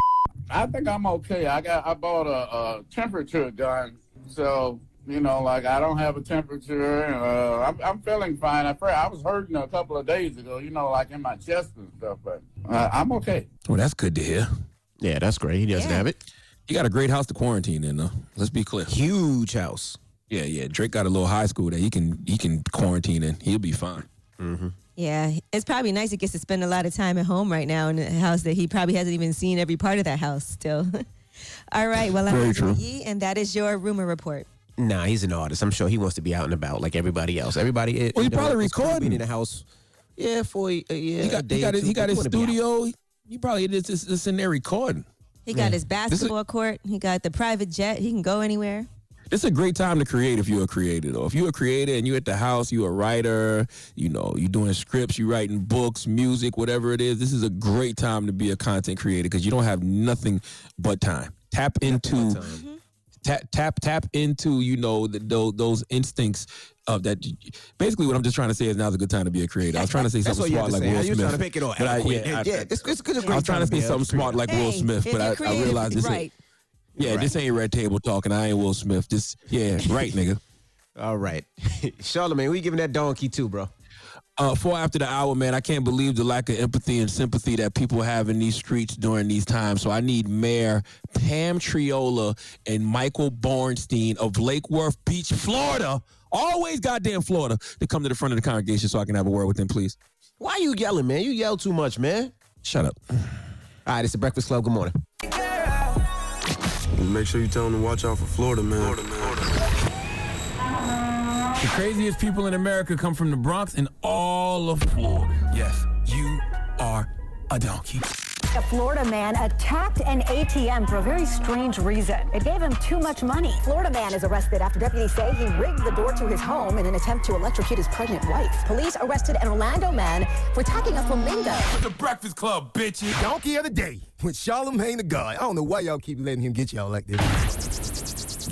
I think I'm okay. I got I bought a, a temperature gun, so you know, like I don't have a temperature. Uh, I'm, I'm feeling fine. I, I was hurting a couple of days ago, you know, like in my chest and stuff, but uh, I'm okay. Well, that's good to hear. Yeah, that's great. He doesn't have it. You got a great house to quarantine in, though. Let's be clear. Huge house. Yeah, yeah. Drake got a little high school that he can he can quarantine in. He'll be fine. Mm-hmm. Yeah, it's probably nice he gets to spend a lot of time at home right now in a house that he probably hasn't even seen every part of that house still. [LAUGHS] All right, well, Very I'm true. Yee, and that is your rumor report. Nah, he's an artist. I'm sure he wants to be out and about like everybody else. Everybody. Well, he probably it's recording. in the house. Yeah, for a, a- yeah, he a got day he got or his, two, he got but his wanna be out. studio. He probably is this this in there recording. He got Yeah. his This is- basketball court. He got the private jet. He can go anywhere. It's a great time to create if you're a creator, though. If you're a creator and you're at the house, you're a writer, you know, you're doing scripts, you're writing books, music, whatever it is. This is a great time to be a content creator because you don't have nothing but time. Tap into, mm-hmm. tap tap tap into, you know, the, those, those instincts of that. Basically, what I'm just trying to say is now's a good time to be a creator. I was trying to say something smart have like to say. Will You're Smith. trying to make it all but I- yeah, I- Yeah, it's- it's- it's a I was trying to to say something smart like Will Smith, but I, I realized this. right. Ain't, yeah, this ain't red table talking. I ain't Will Smith. This, yeah, right, [LAUGHS] nigga. All right, [LAUGHS] Charlamagne, we giving that donkey too, bro. Uh, four after the hour, man. I can't believe the lack of empathy and sympathy that people have in these streets during these times. So I need Mayor Pam Triola and Michael Bornstein of Lake Worth Beach, Florida, always goddamn Florida, to come to the front of the congregation so I can have a word with them, please. Why you yelling, man? You yell too much, man. Shut up. All right, it's the Breakfast Club. Good morning. Make sure you tell them to watch out for Florida, man. The craziest people in America come from the Bronx and all of Florida. Yes, you are a donkey. A Florida man attacked an ATM for a very strange reason. It gave him too much money. Florida man is arrested after deputies say he rigged the door to his home in an attempt to electrocute his pregnant wife. Police arrested an Orlando man for attacking a flamingo. The Breakfast Club, bitches. Donkey of the day with Charlamagne the God. I don't know why y'all keep letting him get y'all like this.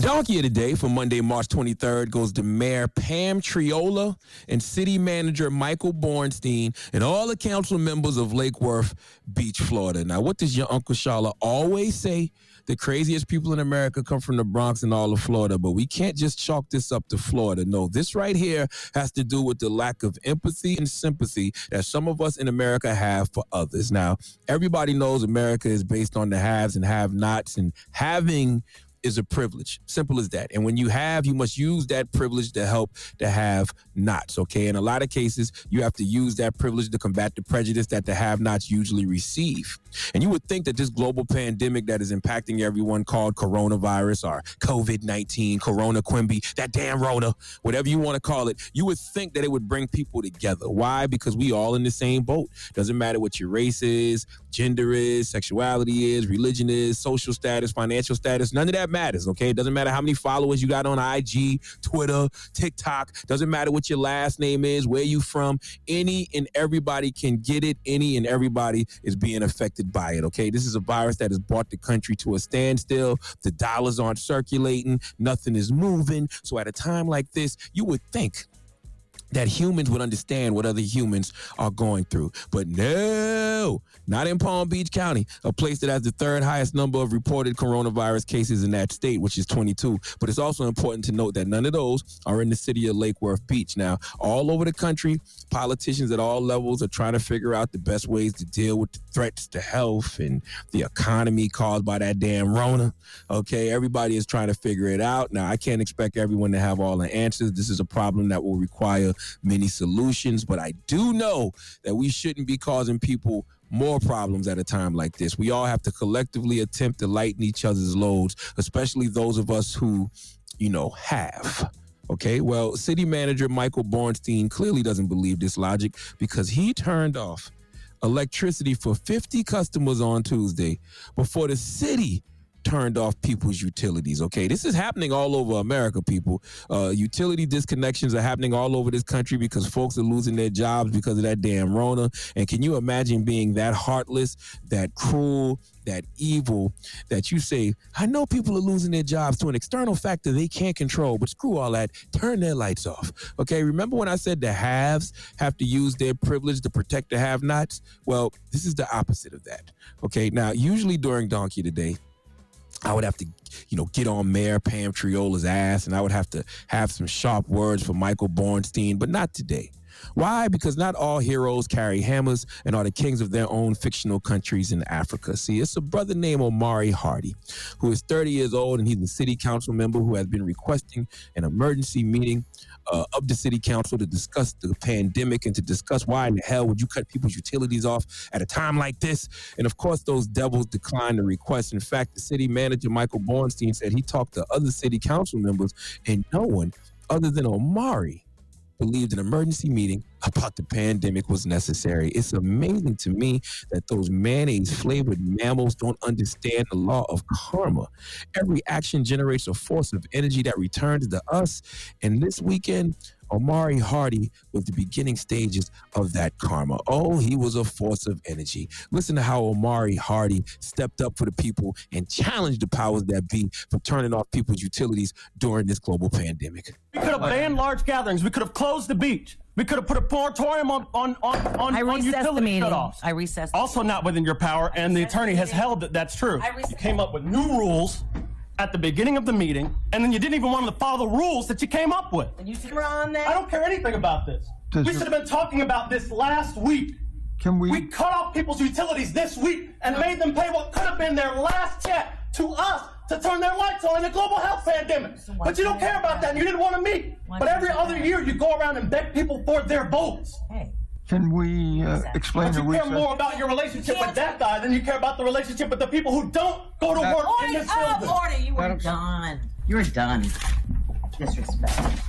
Donkey of the Day for Monday, March 23rd goes to Mayor Pam Triola and City Manager Michael Bornstein and all the council members of Lake Worth Beach, Florida. Now, what does your Uncle Shala always say? The craziest people in America come from the Bronx and all of Florida, but we can't just chalk this up to Florida. No, this right here has to do with the lack of empathy and sympathy that some of us in America have for others. Now, everybody knows America is based on the haves and have nots, and having is a privilege. Simple as that. And when you have, you must use that privilege to help to have nots. Okay. In a lot of cases, you have to use that privilege to combat the prejudice that the have nots usually receive. And you would think that this global pandemic that is impacting everyone called coronavirus or COVID 19, Corona Quimby, that damn Rona, whatever you want to call it, you would think that it would bring people together. Why? Because we all in the same boat. Doesn't matter what your race is, gender is, sexuality is, religion is, social status, financial status. None of that matters, okay? It doesn't matter how many followers you got on IG, Twitter, TikTok. Doesn't matter what your last name is, where you from. Any and everybody can get it. Any and everybody is being affected by it, okay? This is a virus that has brought the country to a standstill. The dollars aren't circulating. Nothing is moving. So at a time like this, you would think that humans would understand what other humans are going through. But no, not in Palm Beach County, a place that has the third highest number of reported coronavirus cases in that state, which is 22. But it's also important to note that none of those are in the city of Lake Worth Beach. Now, all over the country, politicians at all levels are trying to figure out the best ways to deal with the threats to health and the economy caused by that damn Rona. Okay, everybody is trying to figure it out. Now, I can't expect everyone to have all the answers. This is a problem that will require many solutions, but I do know that we shouldn't be causing people more problems at a time like this. We all have to collectively attempt to lighten each other's loads, especially those of us who, you know, have. Okay, well, city manager Michael Bornstein clearly doesn't believe this logic because he turned off electricity for 50 customers on Tuesday before the city turned off people's utilities. Okay, this is happening all over America. People, uh, utility disconnections are happening all over this country because folks are losing their jobs because of that damn Rona. And can you imagine being that heartless, that cruel, that evil that you say, I know people are losing their jobs to an external factor they can't control, but screw all that. Turn their lights off. Okay, remember when I said the haves have to use their privilege to protect the have nots? Well, this is the opposite of that. Okay, now, usually during Donkey today, I would have to, you know, get on Mayor Pam Triola's ass and I would have to have some sharp words for Michael Bornstein, but not today. Why? Because not all heroes carry hammers and are the kings of their own fictional countries in Africa. See, it's a brother named Omari Hardy, who is 30 years old and he's a city council member who has been requesting an emergency meeting uh, of the city council to discuss the pandemic and to discuss why in the hell would you cut people's utilities off at a time like this. And of course, those devils declined the request. In fact, the city manager, Michael Bornstein, said he talked to other city council members and no one other than Omari believed an emergency meeting about the pandemic was necessary. It's amazing to me that those mayonnaise flavored mammals don't understand the law of karma. Every action generates a force of energy that returns to us. And this weekend, Omari Hardy was the beginning stages of that karma. Oh, he was a force of energy. Listen to how Omari Hardy stepped up for the people and challenged the powers that be for turning off people's utilities during this global pandemic. We could have banned large gatherings. We could have closed the beach. We could have put a moratorium on on on on, I on recessed the utility meeting. shutoffs. I recessed. Also, not within your power, and the attorney has held that that's true. You came up with new rules at the beginning of the meeting, and then you didn't even want to follow the rules that you came up with. And you were on that. I don't care anything about this. Does we your- should have been talking about this last week. Can we? We cut off people's utilities this week and made them pay what could have been their last check to us to turn their lights on in a global health pandemic. But you don't care about that and you didn't want to meet. But every other year you go around and beg people for their votes. Can we uh, explain But the you care more about your relationship with that guy than you care about the relationship with the people who don't go to That- work in Order, this oh, building. order. You were Madam- done. You're done. Disrespect.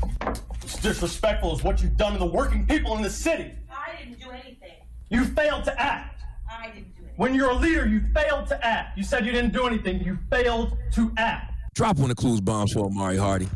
It's disrespectful is what you've done to the working people in the city. I didn't do anything. You failed to act. I didn't do anything. When you're a leader, you failed to act. You said you didn't do anything. You failed to act. Drop one of the clues bombs for Omari Hardy.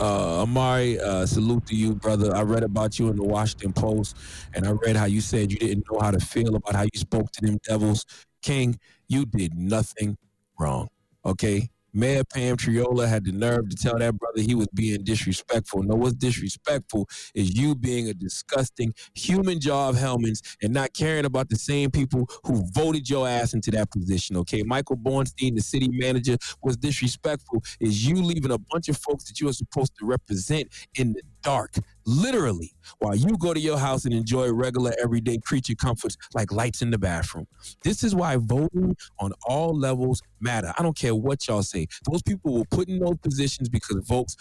Uh, Omari, uh, salute to you, brother. I read about you in the Washington Post, and I read how you said you didn't know how to feel about how you spoke to them devils. King, you did nothing wrong. Okay? Mayor Pam Triola had the nerve to tell that brother he was being disrespectful. No, what's disrespectful is you being a disgusting human jaw of helmets and not caring about the same people who voted your ass into that position. Okay, Michael Bornstein, the city manager, was disrespectful. Is you leaving a bunch of folks that you are supposed to represent in the dark, literally, while you go to your house and enjoy regular everyday creature comforts like lights in the bathroom. This is why voting on all levels matter. I don't care what y'all say. Those people were put in those positions because folks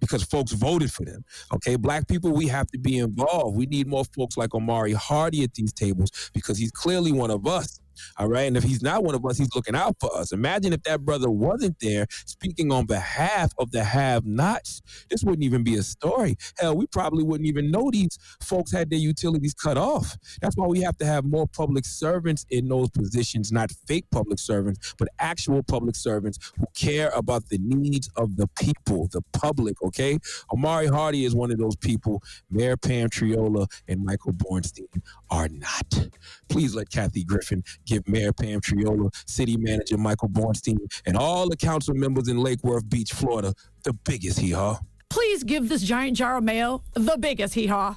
because folks voted for them. Okay, black people, we have to be involved. We need more folks like Omari Hardy at these tables because he's clearly one of us. All right, and if he's not one of us, he's looking out for us. Imagine if that brother wasn't there speaking on behalf of the have-nots. This wouldn't even be a story. Hell, we probably wouldn't even know these folks had their utilities cut off. That's why we have to have more public servants in those positions, not fake public servants, but actual public servants who care about the needs of the people, the public. Okay, Omari Hardy is one of those people. Mayor Pam Triola and Michael Bornstein are not. Please let Kathy Griffin give Mayor Pam Triola, City Manager Michael Bornstein, and all the council members in Lake Worth Beach, Florida, the biggest hee haw. Please give this giant jar of mayo the biggest hee haw.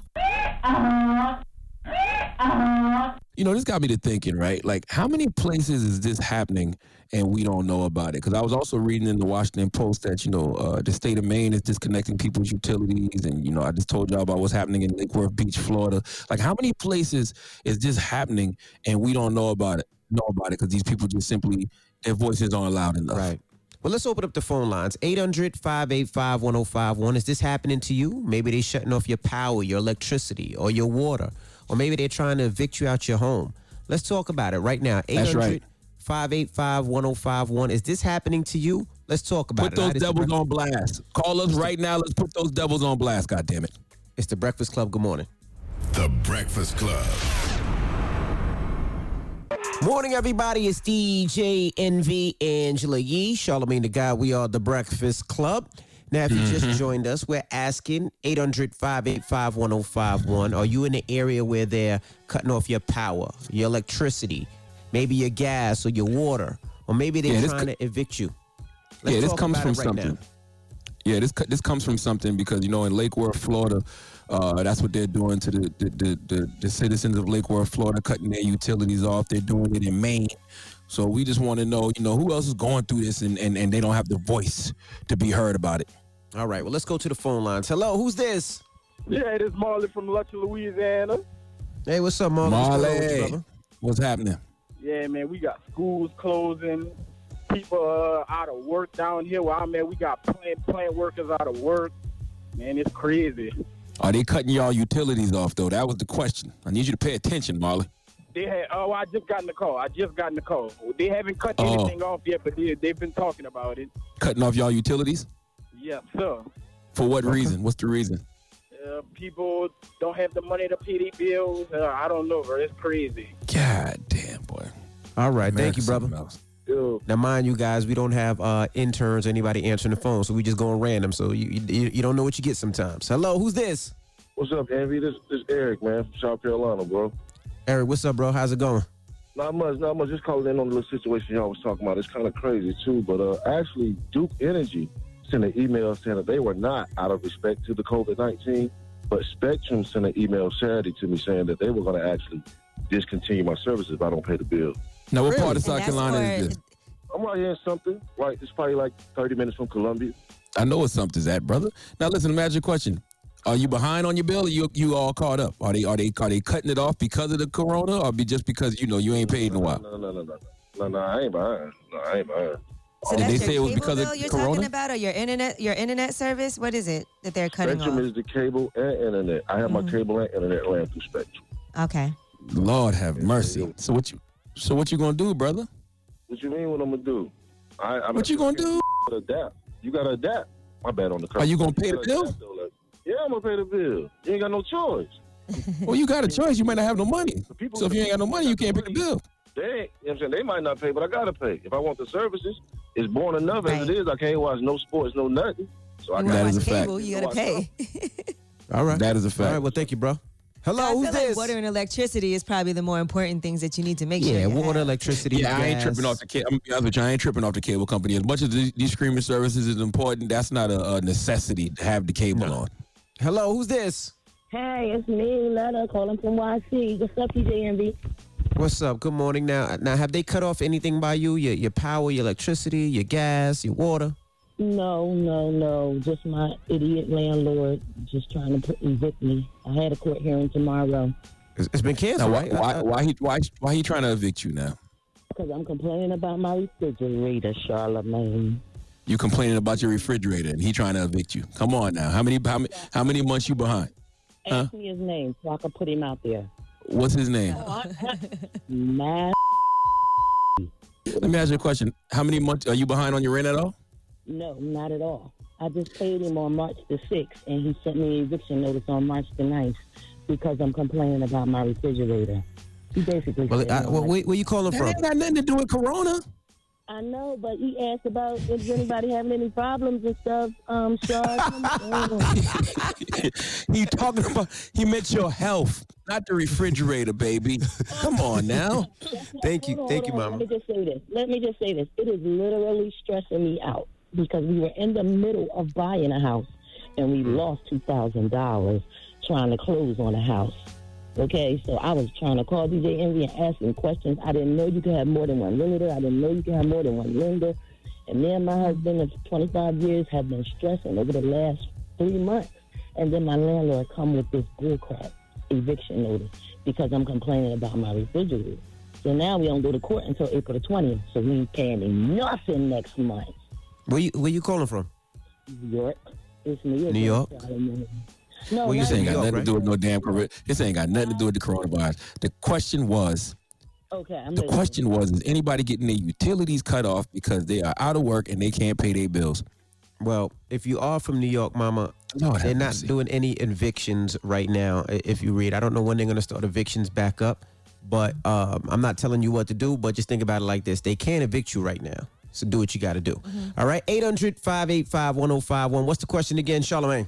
[LAUGHS] You know, this got me to thinking, right? Like, how many places is this happening and we don't know about it? Because I was also reading in the Washington Post that, you know, uh, the state of Maine is disconnecting people's utilities. And, you know, I just told y'all about what's happening in Lake Worth Beach, Florida. Like, how many places is this happening and we don't know about it? Know about it because these people just simply, their voices aren't loud enough. Right. Well, let's open up the phone lines. 800 585 1051. Is this happening to you? Maybe they're shutting off your power, your electricity, or your water. Or maybe they're trying to evict you out your home. Let's talk about it right now. 800 right. 585 1051. Is this happening to you? Let's talk about Put it. those All right, devils on blast. Call us right now. Let's put those devils on blast, God damn it. It's the Breakfast Club. Good morning. The Breakfast Club. Morning, everybody. It's DJ Envy Angela Yee, Charlamagne the God. We are the Breakfast Club. Now, if you just Mhm. joined us, we're asking 800 585 1051. Are you in the area where they're cutting off your power, your electricity, maybe your gas or your water, or maybe they're Yeah, trying co- to evict you? yeah, this comes from right something. now. Yeah, this this comes from something because you know in Lake Worth, Florida, uh, that's what they're doing to the the, the the the citizens of Lake Worth, Florida, cutting their utilities off. They're doing it in Maine. So we just want to know, you know, who else is going through this and, and, and they don't have the voice to be heard about it. All right, well, let's go to the phone lines. Hello, who's this? Yeah, it is Marley from Luxor, Louisiana. Hey, what's up, Marlon? What's going on with you, Marley, brother? what's happening? Yeah, man, we got schools closing. People uh, out of work down here where I'm at. We got plant plant workers out of work. Man, it's crazy. Are they cutting y'all utilities off though? That was the question. I need you to pay attention, Marley. They had. Oh, I just got in the call. I just got in the call. They haven't cut Oh. anything off yet, but they, they've been talking about it. Cutting off y'all utilities? Yes, sir. For what reason? What's the reason? Uh, people don't have the money to pay their bills. Uh, I don't know, bro. It's crazy. God damn, boy. All right, thank you, brother. something else. Now, mind you, guys, we don't have uh, interns or anybody answering the phone, so we just going random. So you, you you don't know what you get sometimes. Hello, who's this? What's up, Envy? This this Eric, man, from South Carolina, bro. Eric, what's up, bro? How's it going? Not much, not much. Just calling in on the little situation y'all was talking about. It's kind of crazy too, but uh, actually, Duke Energy sent an email saying that they were not out of respect to the COVID nineteen, but Spectrum sent an email Saturday to me saying that they were going to actually discontinue my services if I don't pay the bill. Now, what part of South Carolina is for- this? I'm right here in something. Right, it's probably like 30 minutes from Columbia. I know what something's at, brother. Now listen, let me a question. Are you behind on your bill or you you all caught up? Are they are they are they cutting it off because of the corona or be just because you know you ain't paid in a while? No, no, no, no, no, no. I ain't behind. No, I ain't behind. So Did they say it was because bill of you're corona? talking about, or your internet your internet service? What is it that they're cutting off? Spectrum off? is the cable and internet. I have my mm. cable and internet ran through Spectrum. Okay. Lord have mercy. So what you so what you gonna do, brother? What you mean? What I'm gonna do? I, I'm What you gonna do? [LAUGHS] Adapt. You gotta adapt. My bad on the. Are you gonna pay the gotta bill? Adapt, though, like- yeah, I'm gonna pay the bill. You ain't got no choice. [LAUGHS] Well, you got a choice. You might not have no money. people- So if you ain't got no money, you can't pay the bill. They ain't, you know what I'm saying? They might not pay, but I gotta pay. If I want the services, it's born enough as it is. I can't watch no sports, no nothing. So I gotta That is a watch fact. cable, you gotta pay. [LAUGHS] All right. That is a fact. All right. well, thank you, bro. Hello, I who's feel like this? water and electricity is probably the more important things that you need to make sure. yeah, water, have. electricity, Yeah, I ain't tripping off the cable. I'm gonna be honest with you, I ain't tripping off the cable company. As much as these, these streaming services is important, that's not a, a necessity to have the cable on. Hello, who's this? Hey, it's me, Letta, calling from YC. What's up, DJ Envy? What's up? Good morning. Now, now, have they cut off anything by you? Your your power, your electricity, your gas, your water? No, no, no. Just my idiot landlord just trying to put, evict me. I had a court hearing tomorrow It's, it's been canceled, Now, why, right? why, I- I- why he why why he trying to evict you now? because I'm complaining about my refrigerator, Charlamagne. You complaining about your refrigerator and he trying to evict you. Come on now. How many how many, how many months you behind? Huh? Ask me his name so I can put him out there. What's his name? [LAUGHS] Matt. Let me ask you a question. How many months are you behind on your rent at all? No, not at all. I just paid him on March the 6th, and he sent me an eviction notice on March the 9th because I'm complaining about my refrigerator. He basically well, said, I, well, where, where you calling That from? ain't got nothing to do with Corona. I know, but he asked about if anybody having any problems and stuff. Um, Char, [LAUGHS] he talking about he meant your health, not the refrigerator, baby. Come on now. Thank you, Hold on, thank you, hold on. Mama. Let me just say this. Let me just say this. It is literally stressing me out because we were in the middle of buying a house and we lost two thousand dollars trying to close on a house. Okay, so I was trying to call DJ Envy and ask him questions. I didn't know you could have more than one realtor. I didn't know you could have more than one lender. And me and my husband of 25 years have been stressing over the last three months. And then my landlord come with this bullcrap eviction notice because I'm complaining about my refrigerator. So now we don't go to court until April the 20th. So we ain't paying nothing next month. Where you where you calling from? New York. It's New York. New York? Solomon. No, Well, you not This ain't got nothing right? to do with no damn corona. This ain't got nothing to do with the coronavirus. The question was, Okay, I'm the listening. question was, is anybody getting their utilities cut off because they are out of work and they can't pay their bills? Well, if you are from New York, Mama, Lord they're not mercy. doing any evictions right now. If you read, I don't know when they're going to start evictions back up, But um, I'm not telling you what to do, but just think about it like this. They can't evict you right now. So do what you got to do. All right, 800 585 1051. What's the question again, Charlamagne?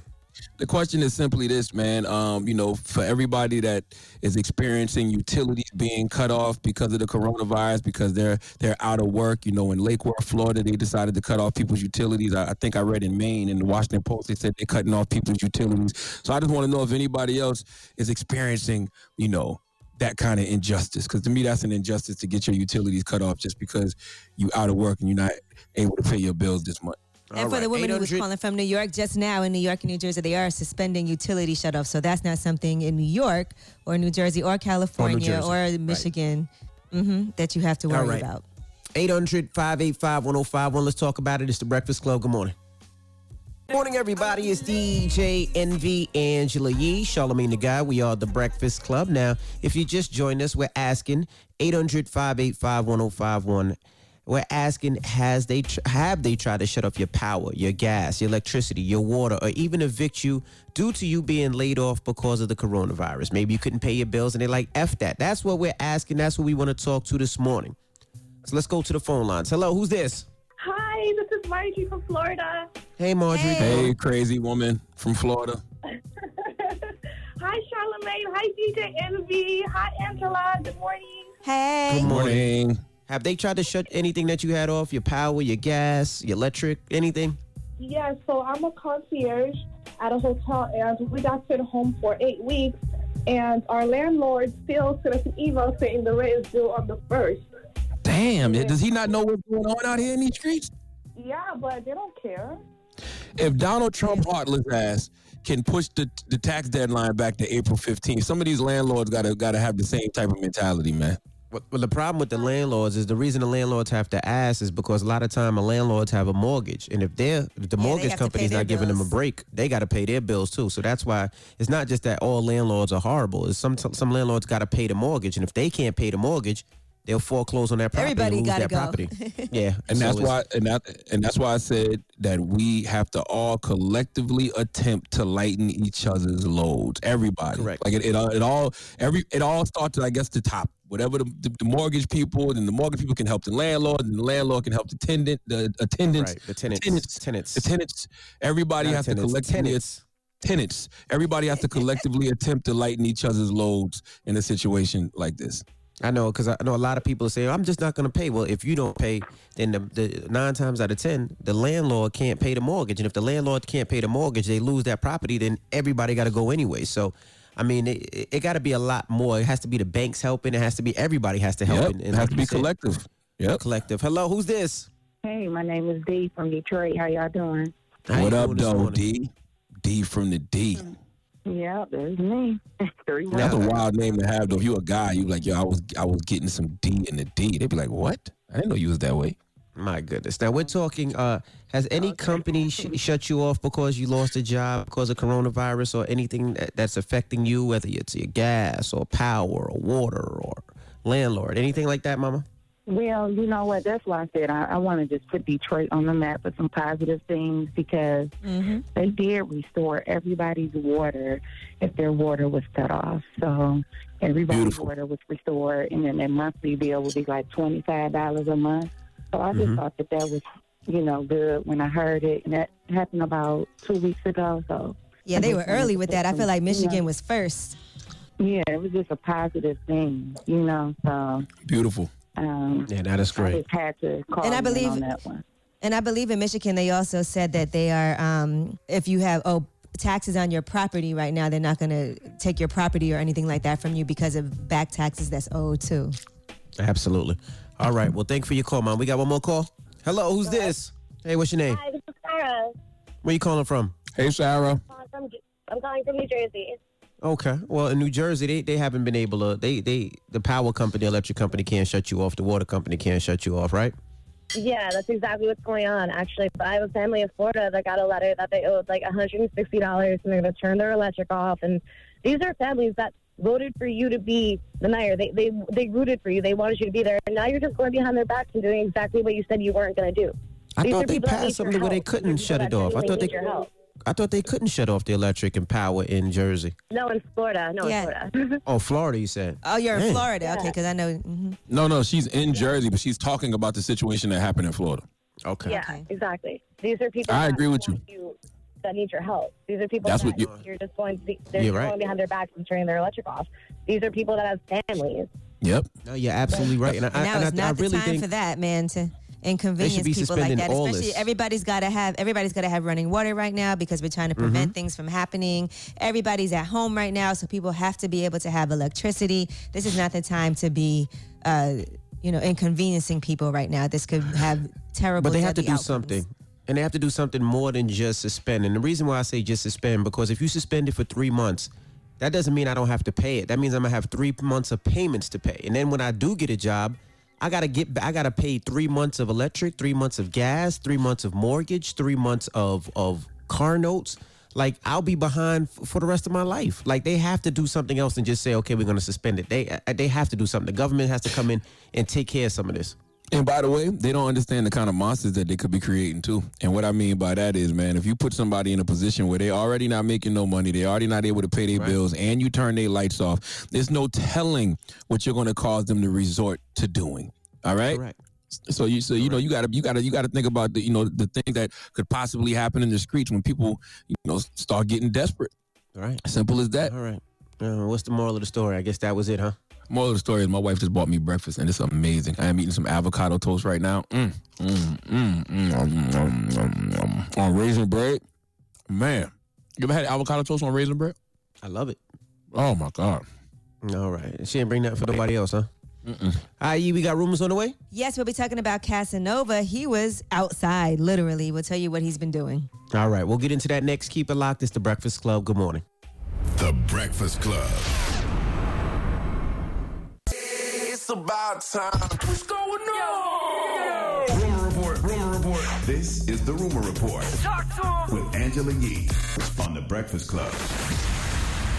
The question is simply this, man. Um, you know, for everybody that is experiencing utilities being cut off because of the coronavirus, because they're they're out of work. You know, in Lake Worth, Florida, they decided to cut off people's utilities. I, I think I read in Maine in the Washington Post they said they're cutting off people's utilities. So I just want to know if anybody else is experiencing, you know, that kind of injustice. Because to me, that's an injustice to get your utilities cut off just because you're out of work and you're not able to pay your bills this month. And for the woman who was calling from New York, just now in New York and New Jersey, they are suspending utility shutoffs. So that's not something in New York or New Jersey or California Jersey. or, Michigan mhm, that you have to worry All right. about. 800 585 1051. Let's talk about it. It's the Breakfast Club. Good morning. Morning, everybody. It's DJ Envy Angela Yee, Charlamagne the God. We are the Breakfast Club. Now, if you just joined us, we're asking 800 585 1051. We're asking, has they tr- have they tried to shut off your power, your gas, your electricity, your water, or even evict you due to you being laid off because of the coronavirus? Maybe you couldn't pay your bills and they're like, F that. That's what we're asking. That's what we want to talk to this morning. So let's go to the phone lines. Hello, who's this? Hi, this is Margie from Florida. Hey, Marjorie. Hey, crazy woman from Florida. [LAUGHS] Hi, Charlamagne. Hi, DJ Envy. Hi, Angela. Good morning. Hey. Good morning. Have they tried to shut anything that you had off? Your power, your gas, your electric, anything? Yeah, so I'm a concierge at a hotel, and we got sent home for eight weeks. And our landlord still sent us an email saying the rent is due on the first. Damn, does he not know what's going on out here in these streets? Yeah, but they don't care. If Donald Trump heartless ass can push the the tax deadline back to April 15th, some of these landlords gotta gotta have the same type of mentality, man. Well, the problem with the landlords is the reason the landlords have to ask is because a lot of time the landlords have a mortgage, and if they're if the mortgage to pay company's not giving them a break, they got to pay their bills too. So that's why it's not just that all landlords are horrible. It's some some landlords got to pay the mortgage, and if they can't pay the mortgage, they'll foreclose on that property Everybody and lose gotta that go. property. [LAUGHS] yeah, And so that's why and that and that's why I said that we have to all collectively attempt to lighten each other's loads. Everybody. Correct. Like it, it, all- it all every it all starts at I guess the top. Whatever the, the, the mortgage people, then the mortgage people can help the landlord, and the landlord can help the tenant, the attendants, Right, the tenants, tenants, tenants. the tenants. Everybody Not has tenants, to collectively tenants. tenants. Everybody has to collectively [LAUGHS] attempt to lighten each other's loads in a situation like this. I know because I know a lot of people say I'm just not going to pay. Well, if you don't pay, then the, the nine times out of ten, the landlord can't pay the mortgage, and if the landlord can't pay the mortgage, they lose that property. Then everybody got to go anyway. So, I mean, it, it, it got to be a lot more. It has to be the banks helping. It has to be everybody has to help. Yep, And- it and has like to be said, collective. Yeah, Collective. Hello, who's this? Hey, my name is Dee from Detroit. How y'all doing? How what up, doing this though, morning? D? D from the D. Yeah, there's me. [LAUGHS] Three That's a wild name to have, though. If you a guy, you like, yo, I was I was getting some D in the D. They'd be like, what? I didn't know you was that way. My goodness. Now we're talking. Uh, has any company sh- shut you off because you lost a job because of coronavirus or anything that, that's affecting you, whether it's your gas or power or water or landlord, anything like that, Mama? Well, you know what? That's why I said I, I want to just put Detroit on the map with some positive things because they did restore everybody's water if their water was cut off. So everybody's Beautiful. water was restored, and then their monthly bill would be like twenty five dollars a month. So I just Mhm. thought that that was, you know, good when I heard it, and that happened about two weeks ago. So Yeah, they were early with that. I feel like you know, Michigan was first. Yeah, it was just a positive thing, you know. So Beautiful. Um, Yeah, that is I great. just had to call And I believe- on that one. And I believe in Michigan, they also said that they are, um, if you have, oh, taxes on your property right now, they're not going to take your property or anything like that from you because of back taxes that's owed too. Absolutely. All right. Well, thank you for your call, Mom. We got one more call. Hello, who's this? Hey, what's your name? Hi, this is Sarah. Where you calling from? Hey, Sarah. From, I'm calling from New Jersey. Okay. Well, in New Jersey, they, they haven't been able to. They they the power company, the electric company can't shut you off. The water company can't shut you off, right? Yeah, that's exactly what's going on, actually. But I have a family in Florida that got a letter that they owed like $160 and they're going to turn their electric off. And these are families that voted for you to be the mayor. They, they, they rooted for you. They wanted you to be there. And now you're just going behind their backs and doing exactly what you said you weren't going to do. I These thought they passed something where they couldn't shut it off. I thought they. Need your help. I thought they couldn't shut off the electric and power in Jersey. No, in Florida. No, Yeah. in Florida. [LAUGHS] Oh, Florida, you said. Oh, you're in Man. Florida. Okay, because I know. mhm. No, no, she's in Jersey, but she's talking about the situation that happened in Florida. Okay. yeah, exactly. These are people. I agree with you. you. That need your help. These are people That's that what you- you're just going to be. They're You're just right. going behind their backs and turning their electric off. These are people that have families. Yep. No, you're absolutely right. And I, now and is I, not I the really time think for that, man. To inconvenience people like that. all Especially this. everybody's got to have everybody's got to have running water right now because we're trying to prevent Mhm. things from happening. Everybody's at home right now, so people have to be able to have electricity. This is not the time to be, uh, you know, inconveniencing people right now. This could have [SIGHS] terrible. But they have to do outcomes. something. And they have to do something more than just suspend. And the reason why I say just suspend, because if you suspend it for three months, that doesn't mean I don't have to pay it. That means I'm gonna have three months of payments to pay. And then when I do get a job, I gotta get I gotta pay three months of electric, three months of gas, three months of mortgage, three months of of car notes. Like I'll be behind f- for the rest of my life. Like they have to do something else and just say, okay, we're gonna suspend it. They uh, they have to do something. The government has to come in and take care of some of this. And by the way, they don't understand the kind of monsters that they could be creating too. And what I mean by that is, man, if you put somebody in a position where they already not making no money, they already not able to pay their bills, and you turn their lights off, there's no telling what you're going to cause them to resort to doing. All right. Correct. So you so you know you gotta you gotta you gotta think about the you know the things that could possibly happen in the streets when people you know start getting desperate. All right. Simple as that. All right. Uh, what's the moral of the story? I guess that was it, huh? Moral of the story is my wife just bought me breakfast and it's amazing. I am eating some avocado toast right now. Mm, mm, mm, mm, mm, mm, mm, mm. On raisin bread. Man. You ever had avocado toast on raisin bread? I love it. Oh my God. All right. She didn't bring that for nobody else, huh? Mm-mm. Yee, we got rumors on the way? Yes, we'll be talking about Casanova. He was outside, literally. We'll tell you what he's been doing. All right. We'll get into that next. Keep it locked. It's the Breakfast Club. Good morning. The Breakfast Club. It's about time. What's going on? Rumor report. Rumor report. This is the Rumor Report Talk to him. with Angela Yee on the Breakfast Club.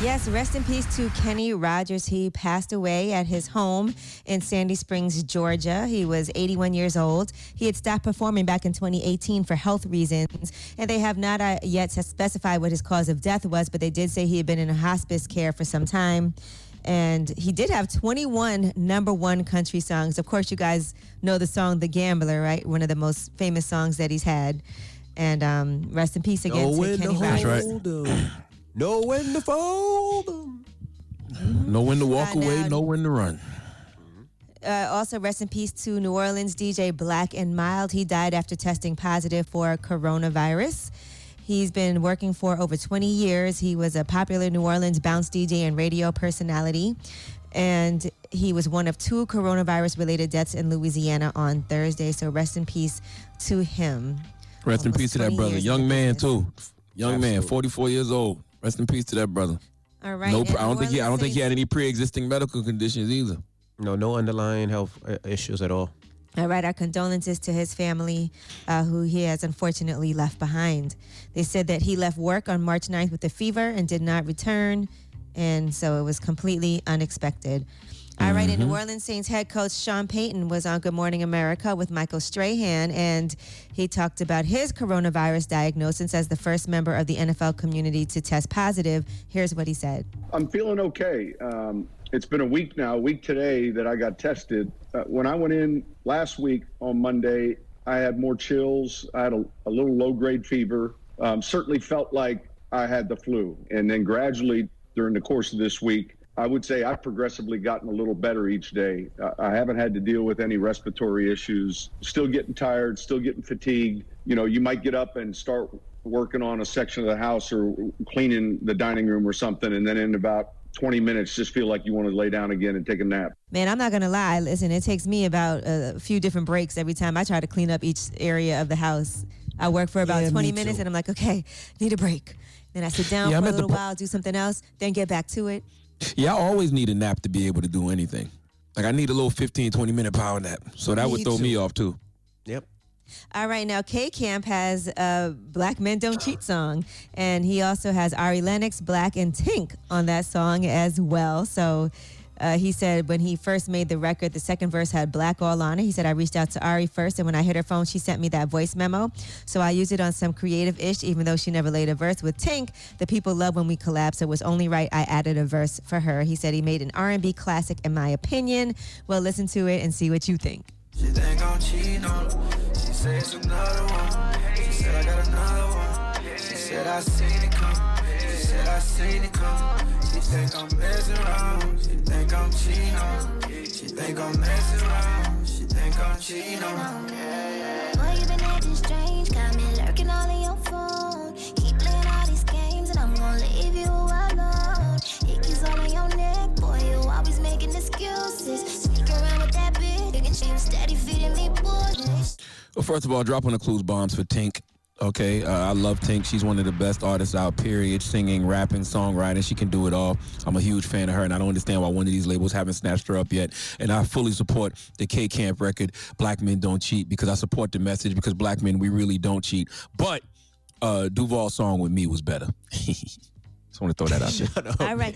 Yes, rest in peace to Kenny Rogers. He passed away at his home in Sandy Springs, Georgia. He was 81 years old. He had stopped performing back in 2018 for health reasons, and they have not uh, yet specified what his cause of death was, but they did say he had been in hospice care for some time. And he did have 21 number one country songs. Of course, you guys know the song The Gambler, right? One of the most famous songs that he's had. And um, rest in peace again Know to Kenny to Rogers. hold 'em. Know when to fold 'em. Know when to walk Uh, away, now- know when to run. uh, also rest in peace to New Orleans DJ Black and Mild. He died after testing positive for coronavirus. He's been working for over 20 years. He was a popular New Orleans bounce DJ and radio personality. And he was one of two coronavirus related deaths in Louisiana on Thursday. So rest in peace to him. Rest in peace to that brother. Young man business. too. Young man, 44 years old. Rest in peace to that brother. All right. No, I don't think he. I don't think he had any pre-existing medical conditions either. No, no underlying health uh, issues at all. All right, our condolences to his family, uh, who he has unfortunately left behind. They said that he left work on March 9th with a fever and did not return, and so it was completely unexpected. All right, and New Orleans Saints head coach Sean Payton was on Good Morning America with Michael Strahan, and he talked about his coronavirus diagnosis as the first member of the NFL community to test positive. Here's what he said. I'm feeling okay. Um, it's been a week now, a week today that I got tested. Uh, when I went in last week on Monday, I had more chills. I had a, a little low grade fever. Um, certainly felt like I had the flu. And then gradually during the course of this week, I would say I've progressively gotten a little better each day. I haven't had to deal with any respiratory issues. Still getting tired, still getting fatigued. You know, you might get up and start working on a section of the house or cleaning the dining room or something, and then in about 20 minutes, just feel like you want to lay down again and take a nap. Man, I'm not gonna lie. Listen, it takes me about a few different breaks every time I try to clean up each area of the house. I work for about Yeah, 20 minutes, too. and I'm like, okay, need a break. Then I sit down Yeah, I'm for a little po- while, do something else, then get back to it. Yeah, I always need a nap to be able to do anything. Like I need a little 15, 20 minute power nap. So that would Me throw me off too. Yep. All right, now K Camp has a 6LACK Men Don't Cheat song, and he also has Ari Lennox, Black, and Tink on that song as well. So Uh, he said when he first made the record, the second verse had 6LACK all on it. He said, I reached out to Ari first, and when I hit her phone, she sent me that voice memo. So I used it on some creative ish, even though she never laid a verse. With Tink, the people love when we collab, so it was only right I added a verse for her. He said he made an R&B classic, in my opinion. Well, listen to it and see what you think. She think I'm cheating on her. She say it's another one. She said I got another one. She said I seen it come. She said I seen it come. She think I'm messing around. She think I'm cheating on her. She think I'm messing around. She think I'm cheating on her. Boy, you been acting strange, got me lurking all in your phone. Keep playing all these games, and I'm gonna leave you alone. Icky's all in your neck, you always making excuses. Sneak around with that bitch, you can steady feeding me bullshit. Well, first of all, dropping the clues bombs for Tink. Okay, uh, I love Tink. She's one of the best artists out. Period. Singing, rapping, songwriting, she can do it all. I'm a huge fan of her, and I don't understand why one of these labels haven't snatched her up yet. And I fully support the K Camp record, "Black Men Don't Cheat," because I support the message. Because black men, we really don't cheat. But uh, Duval's song with me was better. [LAUGHS] Just want to throw that out there. [LAUGHS] All right.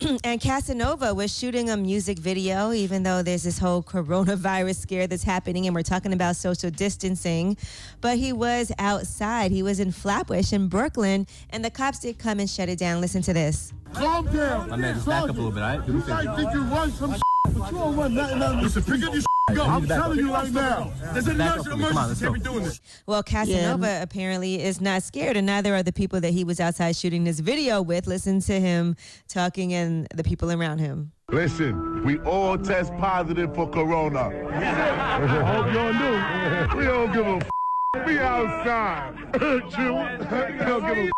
[CLEARS THROAT] and Casanova was shooting a music video, even though there's this whole coronavirus scare that's happening, and we're talking about social distancing. But he was outside. He was in Flatbush in Brooklyn, and the cops did come and shut it down. Listen to this. Calm down. My man, just back up a little bit, all right? Do You me a favor. might think you run some but you don't nothing. nothing. Listen, pick up your go. I need I'm telling you right now. There's an emergency. a bit. Come on, let's emergency. Can't be doing this. Well, Casanova apparently is not scared, and neither are the people that he was outside shooting this video with. Listen to him talking and the people around him. Listen, we all test positive for corona. I hope y'all knew. We don't give a f- We outside. [LAUGHS] We don't give a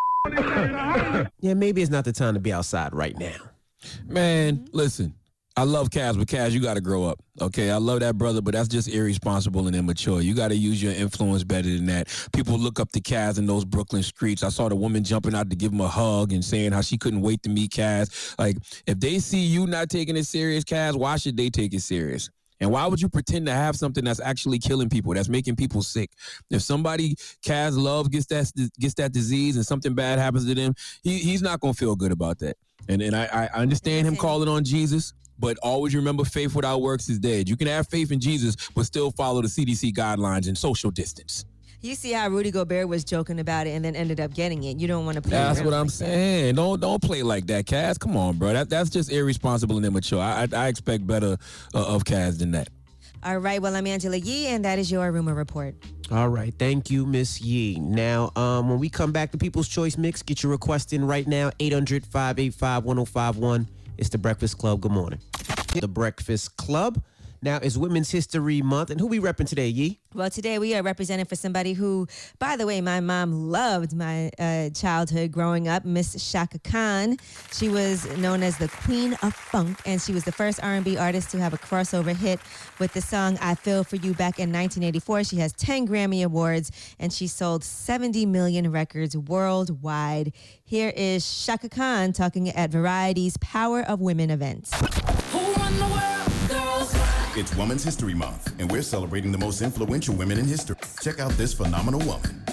f- [LAUGHS] Yeah, maybe it's not the time to be outside right now. Man, listen. I love Kaz, but Kaz, you got to grow up. Okay, I love that brother, but that's just irresponsible and immature. You got to use your influence better than that. People look up to Kaz in those Brooklyn streets. I saw the woman jumping out to give him a hug and saying how she couldn't wait to meet Kaz. Like, if they see you not taking it serious, Kaz, why should they take it serious? And why would you pretend to have something that's actually killing people, that's making people sick? If somebody Kaz love gets that gets that disease and something bad happens to them, he, he's not gonna feel good about that. And and I, I understand him calling on Jesus, but always remember faith without works is dead. You can have faith in Jesus, but still follow the CDC guidelines and social distance. You see how Rudy Gobert was joking about it and then ended up getting it. You don't want to play. That's what I'm like that. saying. Don't don't play like that, Kaz. Come on, bro. That that's just irresponsible and immature. I I, I expect better uh, of Kaz than that. All right. Well, I'm Angela Yee, and that is your rumor report. All right, thank you, Miss Yee. Now, um, when we come back to People's Choice Mix, get your request in right now, 800-585-1051. It's The Breakfast Club. Good morning. The Breakfast Club. Now, it's Women's History Month, and who we repping today, Yee? Well, today we are representing for somebody who, by the way, my mom loved my uh, childhood growing up, Miss Chaka Khan. She was known as the Queen of Funk, and she was the first R&B artist to have a crossover hit with the song "I Feel for You" back in 1984. She has 10 Grammy awards, and she sold 70 million records worldwide. Here is Chaka Khan talking at Variety's Power of Women event. It's Women's History Month, and we're celebrating the most influential women in history. Check out this phenomenal woman.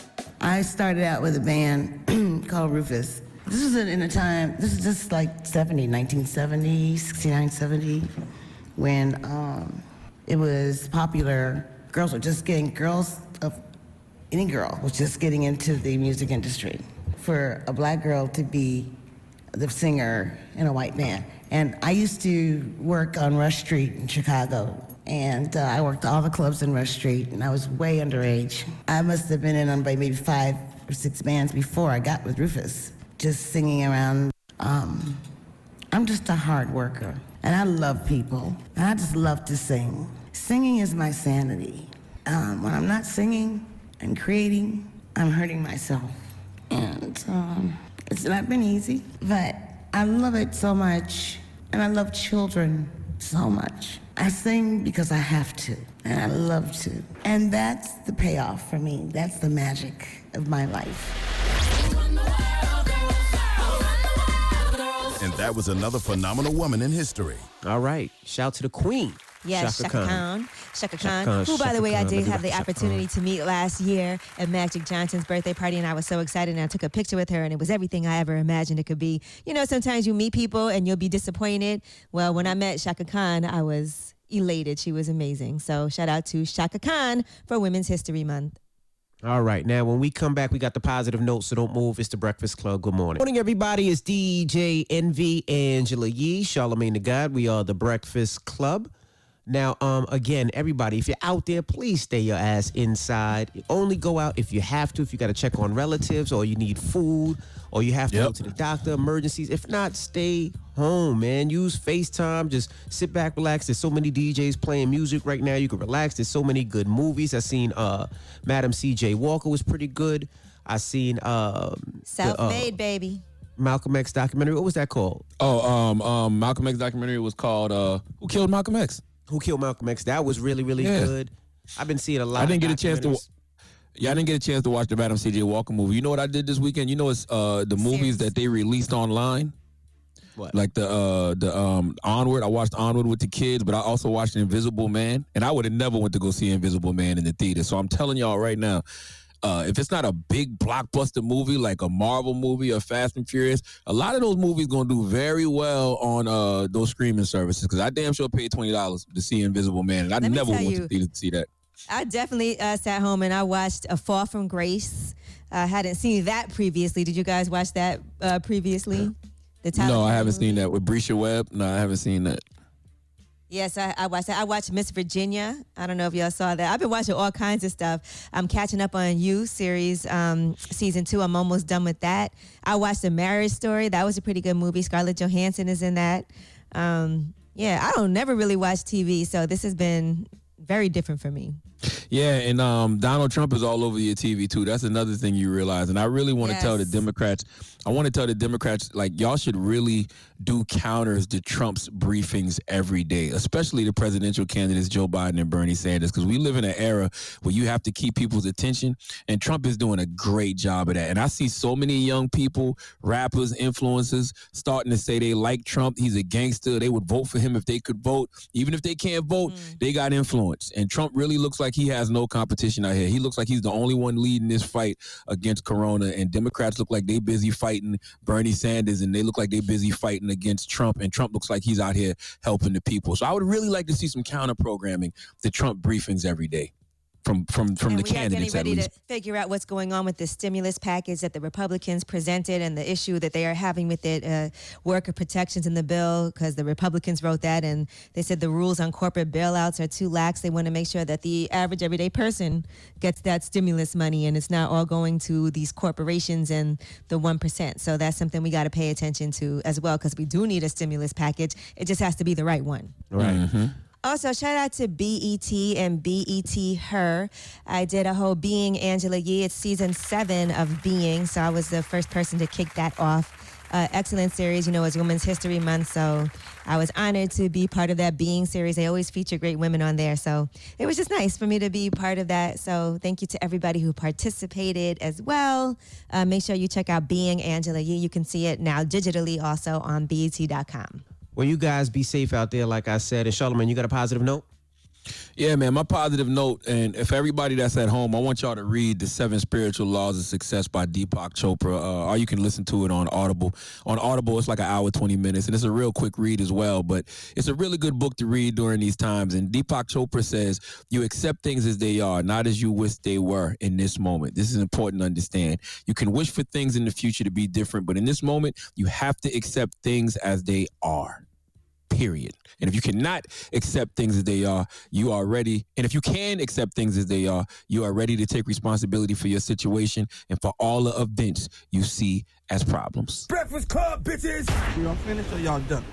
I started out with a band [CLEARS THROAT] called Rufus. This was in a time, this is just like 70, 1970, 69, 70, when um, it was popular. Girls were just getting, girls of any girl was just getting into the music industry. For a black girl to be the singer in a white band. And I used to work on Rush Street in Chicago. And uh, I worked all the clubs in Rush Street, and I was way underage. I must have been in on maybe five or six bands before I got with Rufus, just singing around. Um, I'm just a hard worker, and I love people, and I just love to sing. Singing is my sanity. Um, when I'm not singing and creating, I'm hurting myself. And um, it's not been easy, but I love it so much. And I love children so much. I sing because I have to, and I love to. And that's the payoff for me. That's the magic of my life. And that was another phenomenal woman in history. All right, shout to the queen. Yes, Chaka Chaka Khan. Khan. Chaka Khan, Khan, who, by Chaka the way, I did have the Chaka opportunity to meet last year at Magic Johnson's birthday party, and I was so excited. And I took a picture with her, and it was everything I ever imagined it could be. You know, sometimes you meet people and you'll be disappointed. Well, when I met Chaka Khan, I was elated. She was amazing. So, shout out to Chaka Khan for Women's History Month. All right. Now, when we come back, we got the positive note, so don't move. It's the Breakfast Club. Good morning. Morning, everybody. It's DJ Envy, Angela Yee, Charlamagne the God. We are the Breakfast Club. Now, um, again, everybody, if you're out there, please stay your ass inside. Only go out if you have to, if you got to check on relatives or you need food or you have to go to the doctor, emergencies. If not, stay home, man. Use FaceTime. Just sit back, relax. There's so many DJs playing music right now. You can relax. There's so many good movies. I seen uh Madam CJ Walker was pretty good. I seen um Self the, uh, made, baby. Malcolm X documentary. What was that called? Oh, um, um, Malcolm X documentary was called uh, "Who Killed Malcolm X." Who Killed Malcolm X? That was really, really Yeah. good. I've been seeing a lot. I didn't of get a chance to. Yeah, I didn't get a chance to watch the Madam C.J. Walker movie. You know what I did this weekend? You know, it's uh the movies that they released online. What? Like the uh the um Onward. I watched Onward with the kids, but I also watched Invisible Man, and I would have never went to go see Invisible Man in the theater. So I'm telling y'all right now. Uh, if it's not a big blockbuster movie like a Marvel movie or Fast and Furious, a lot of those movies gonna do very well on uh those streaming services. Because I damn sure paid twenty dollars to see Invisible Man, and I Let never went you- to theater to see that. I definitely uh, sat home and I watched A Fall from Grace. I hadn't seen that previously. Did you guys watch that uh, previously? The Tyler No, I haven't movie? seen that with Bresha Webb. No, I haven't seen that. Yes, I, I watched that. I watched Miss Virginia. I don't know if y'all saw that. I've been watching all kinds of stuff. I'm catching up on You series um, season two. I'm almost done with that. I watched The Marriage Story. That was a pretty good movie. Scarlett Johansson is in that. Um, yeah, I don't never really watch TV, so this has been very different for me. Yeah, and um, Donald Trump is all over your TV too. That's another thing you realize. And I really want to tell the Democrats, I want to tell the Democrats, like y'all should really do counters to Trump's briefings every day, especially the presidential candidates Joe Biden and Bernie Sanders, because we live in an era where you have to keep people's attention, and Trump is doing a great job of that. And I see so many young people, rappers, influencers, starting to say they like Trump. He's a gangster. They would vote for him if they could vote, even if they can't vote. They got influence, and Trump really looks like he has no competition out here. He looks like he's the only one leading this fight against Corona, and Democrats look like they busy fighting Bernie Sanders, and they look like they busy fighting against Trump, and Trump looks like he's out here helping the people. So I would really like to see some counter programming to Trump briefings every day from from from and the we are getting candidates at least. to figure out what's going on with the stimulus package that the Republicans presented and the issue that they are having with it, uh, worker protections in the bill, because the Republicans wrote that and they said the rules on corporate bailouts are too lax. They want to make sure that the average everyday person gets that stimulus money and it's not all going to these corporations and the 1%. So that's something we got to pay attention to as well, because we do need a stimulus package. It just has to be the right one. Right. Also, shout out to BET and BET Her. I did a whole Being Angela Yee. It's season seven of Being, so I was the first person to kick that off. Uh, excellent series, you know, it's Women's History Month, so I was honored to be part of that Being series. They always feature great women on there, so it was just nice for me to be part of that. So thank you to everybody who participated as well. Uh, make sure you check out Being Angela Yee. You can see it now digitally also on BET.com. Well, you guys be safe out there, like I said. And Charlamagne, you got a positive note? Yeah, man, my positive note, and if everybody that's at home, I want y'all to read The Seven Spiritual Laws of Success by Deepak Chopra, uh, or you can listen to it on Audible. On Audible, it's like an hour, 20 minutes, and it's a real quick read as well, but it's a really good book to read during these times. And Deepak Chopra says, You accept things as they are, not as you wish they were in this moment. This is important to understand. You can wish for things in the future to be different, but in this moment, you have to accept things as they are period. And if you cannot accept things as they are, you are ready. And if you can accept things as they are, you are ready to take responsibility for your situation and for all the events you see as problems. Breakfast Club, bitches! Y'all finished or y'all done?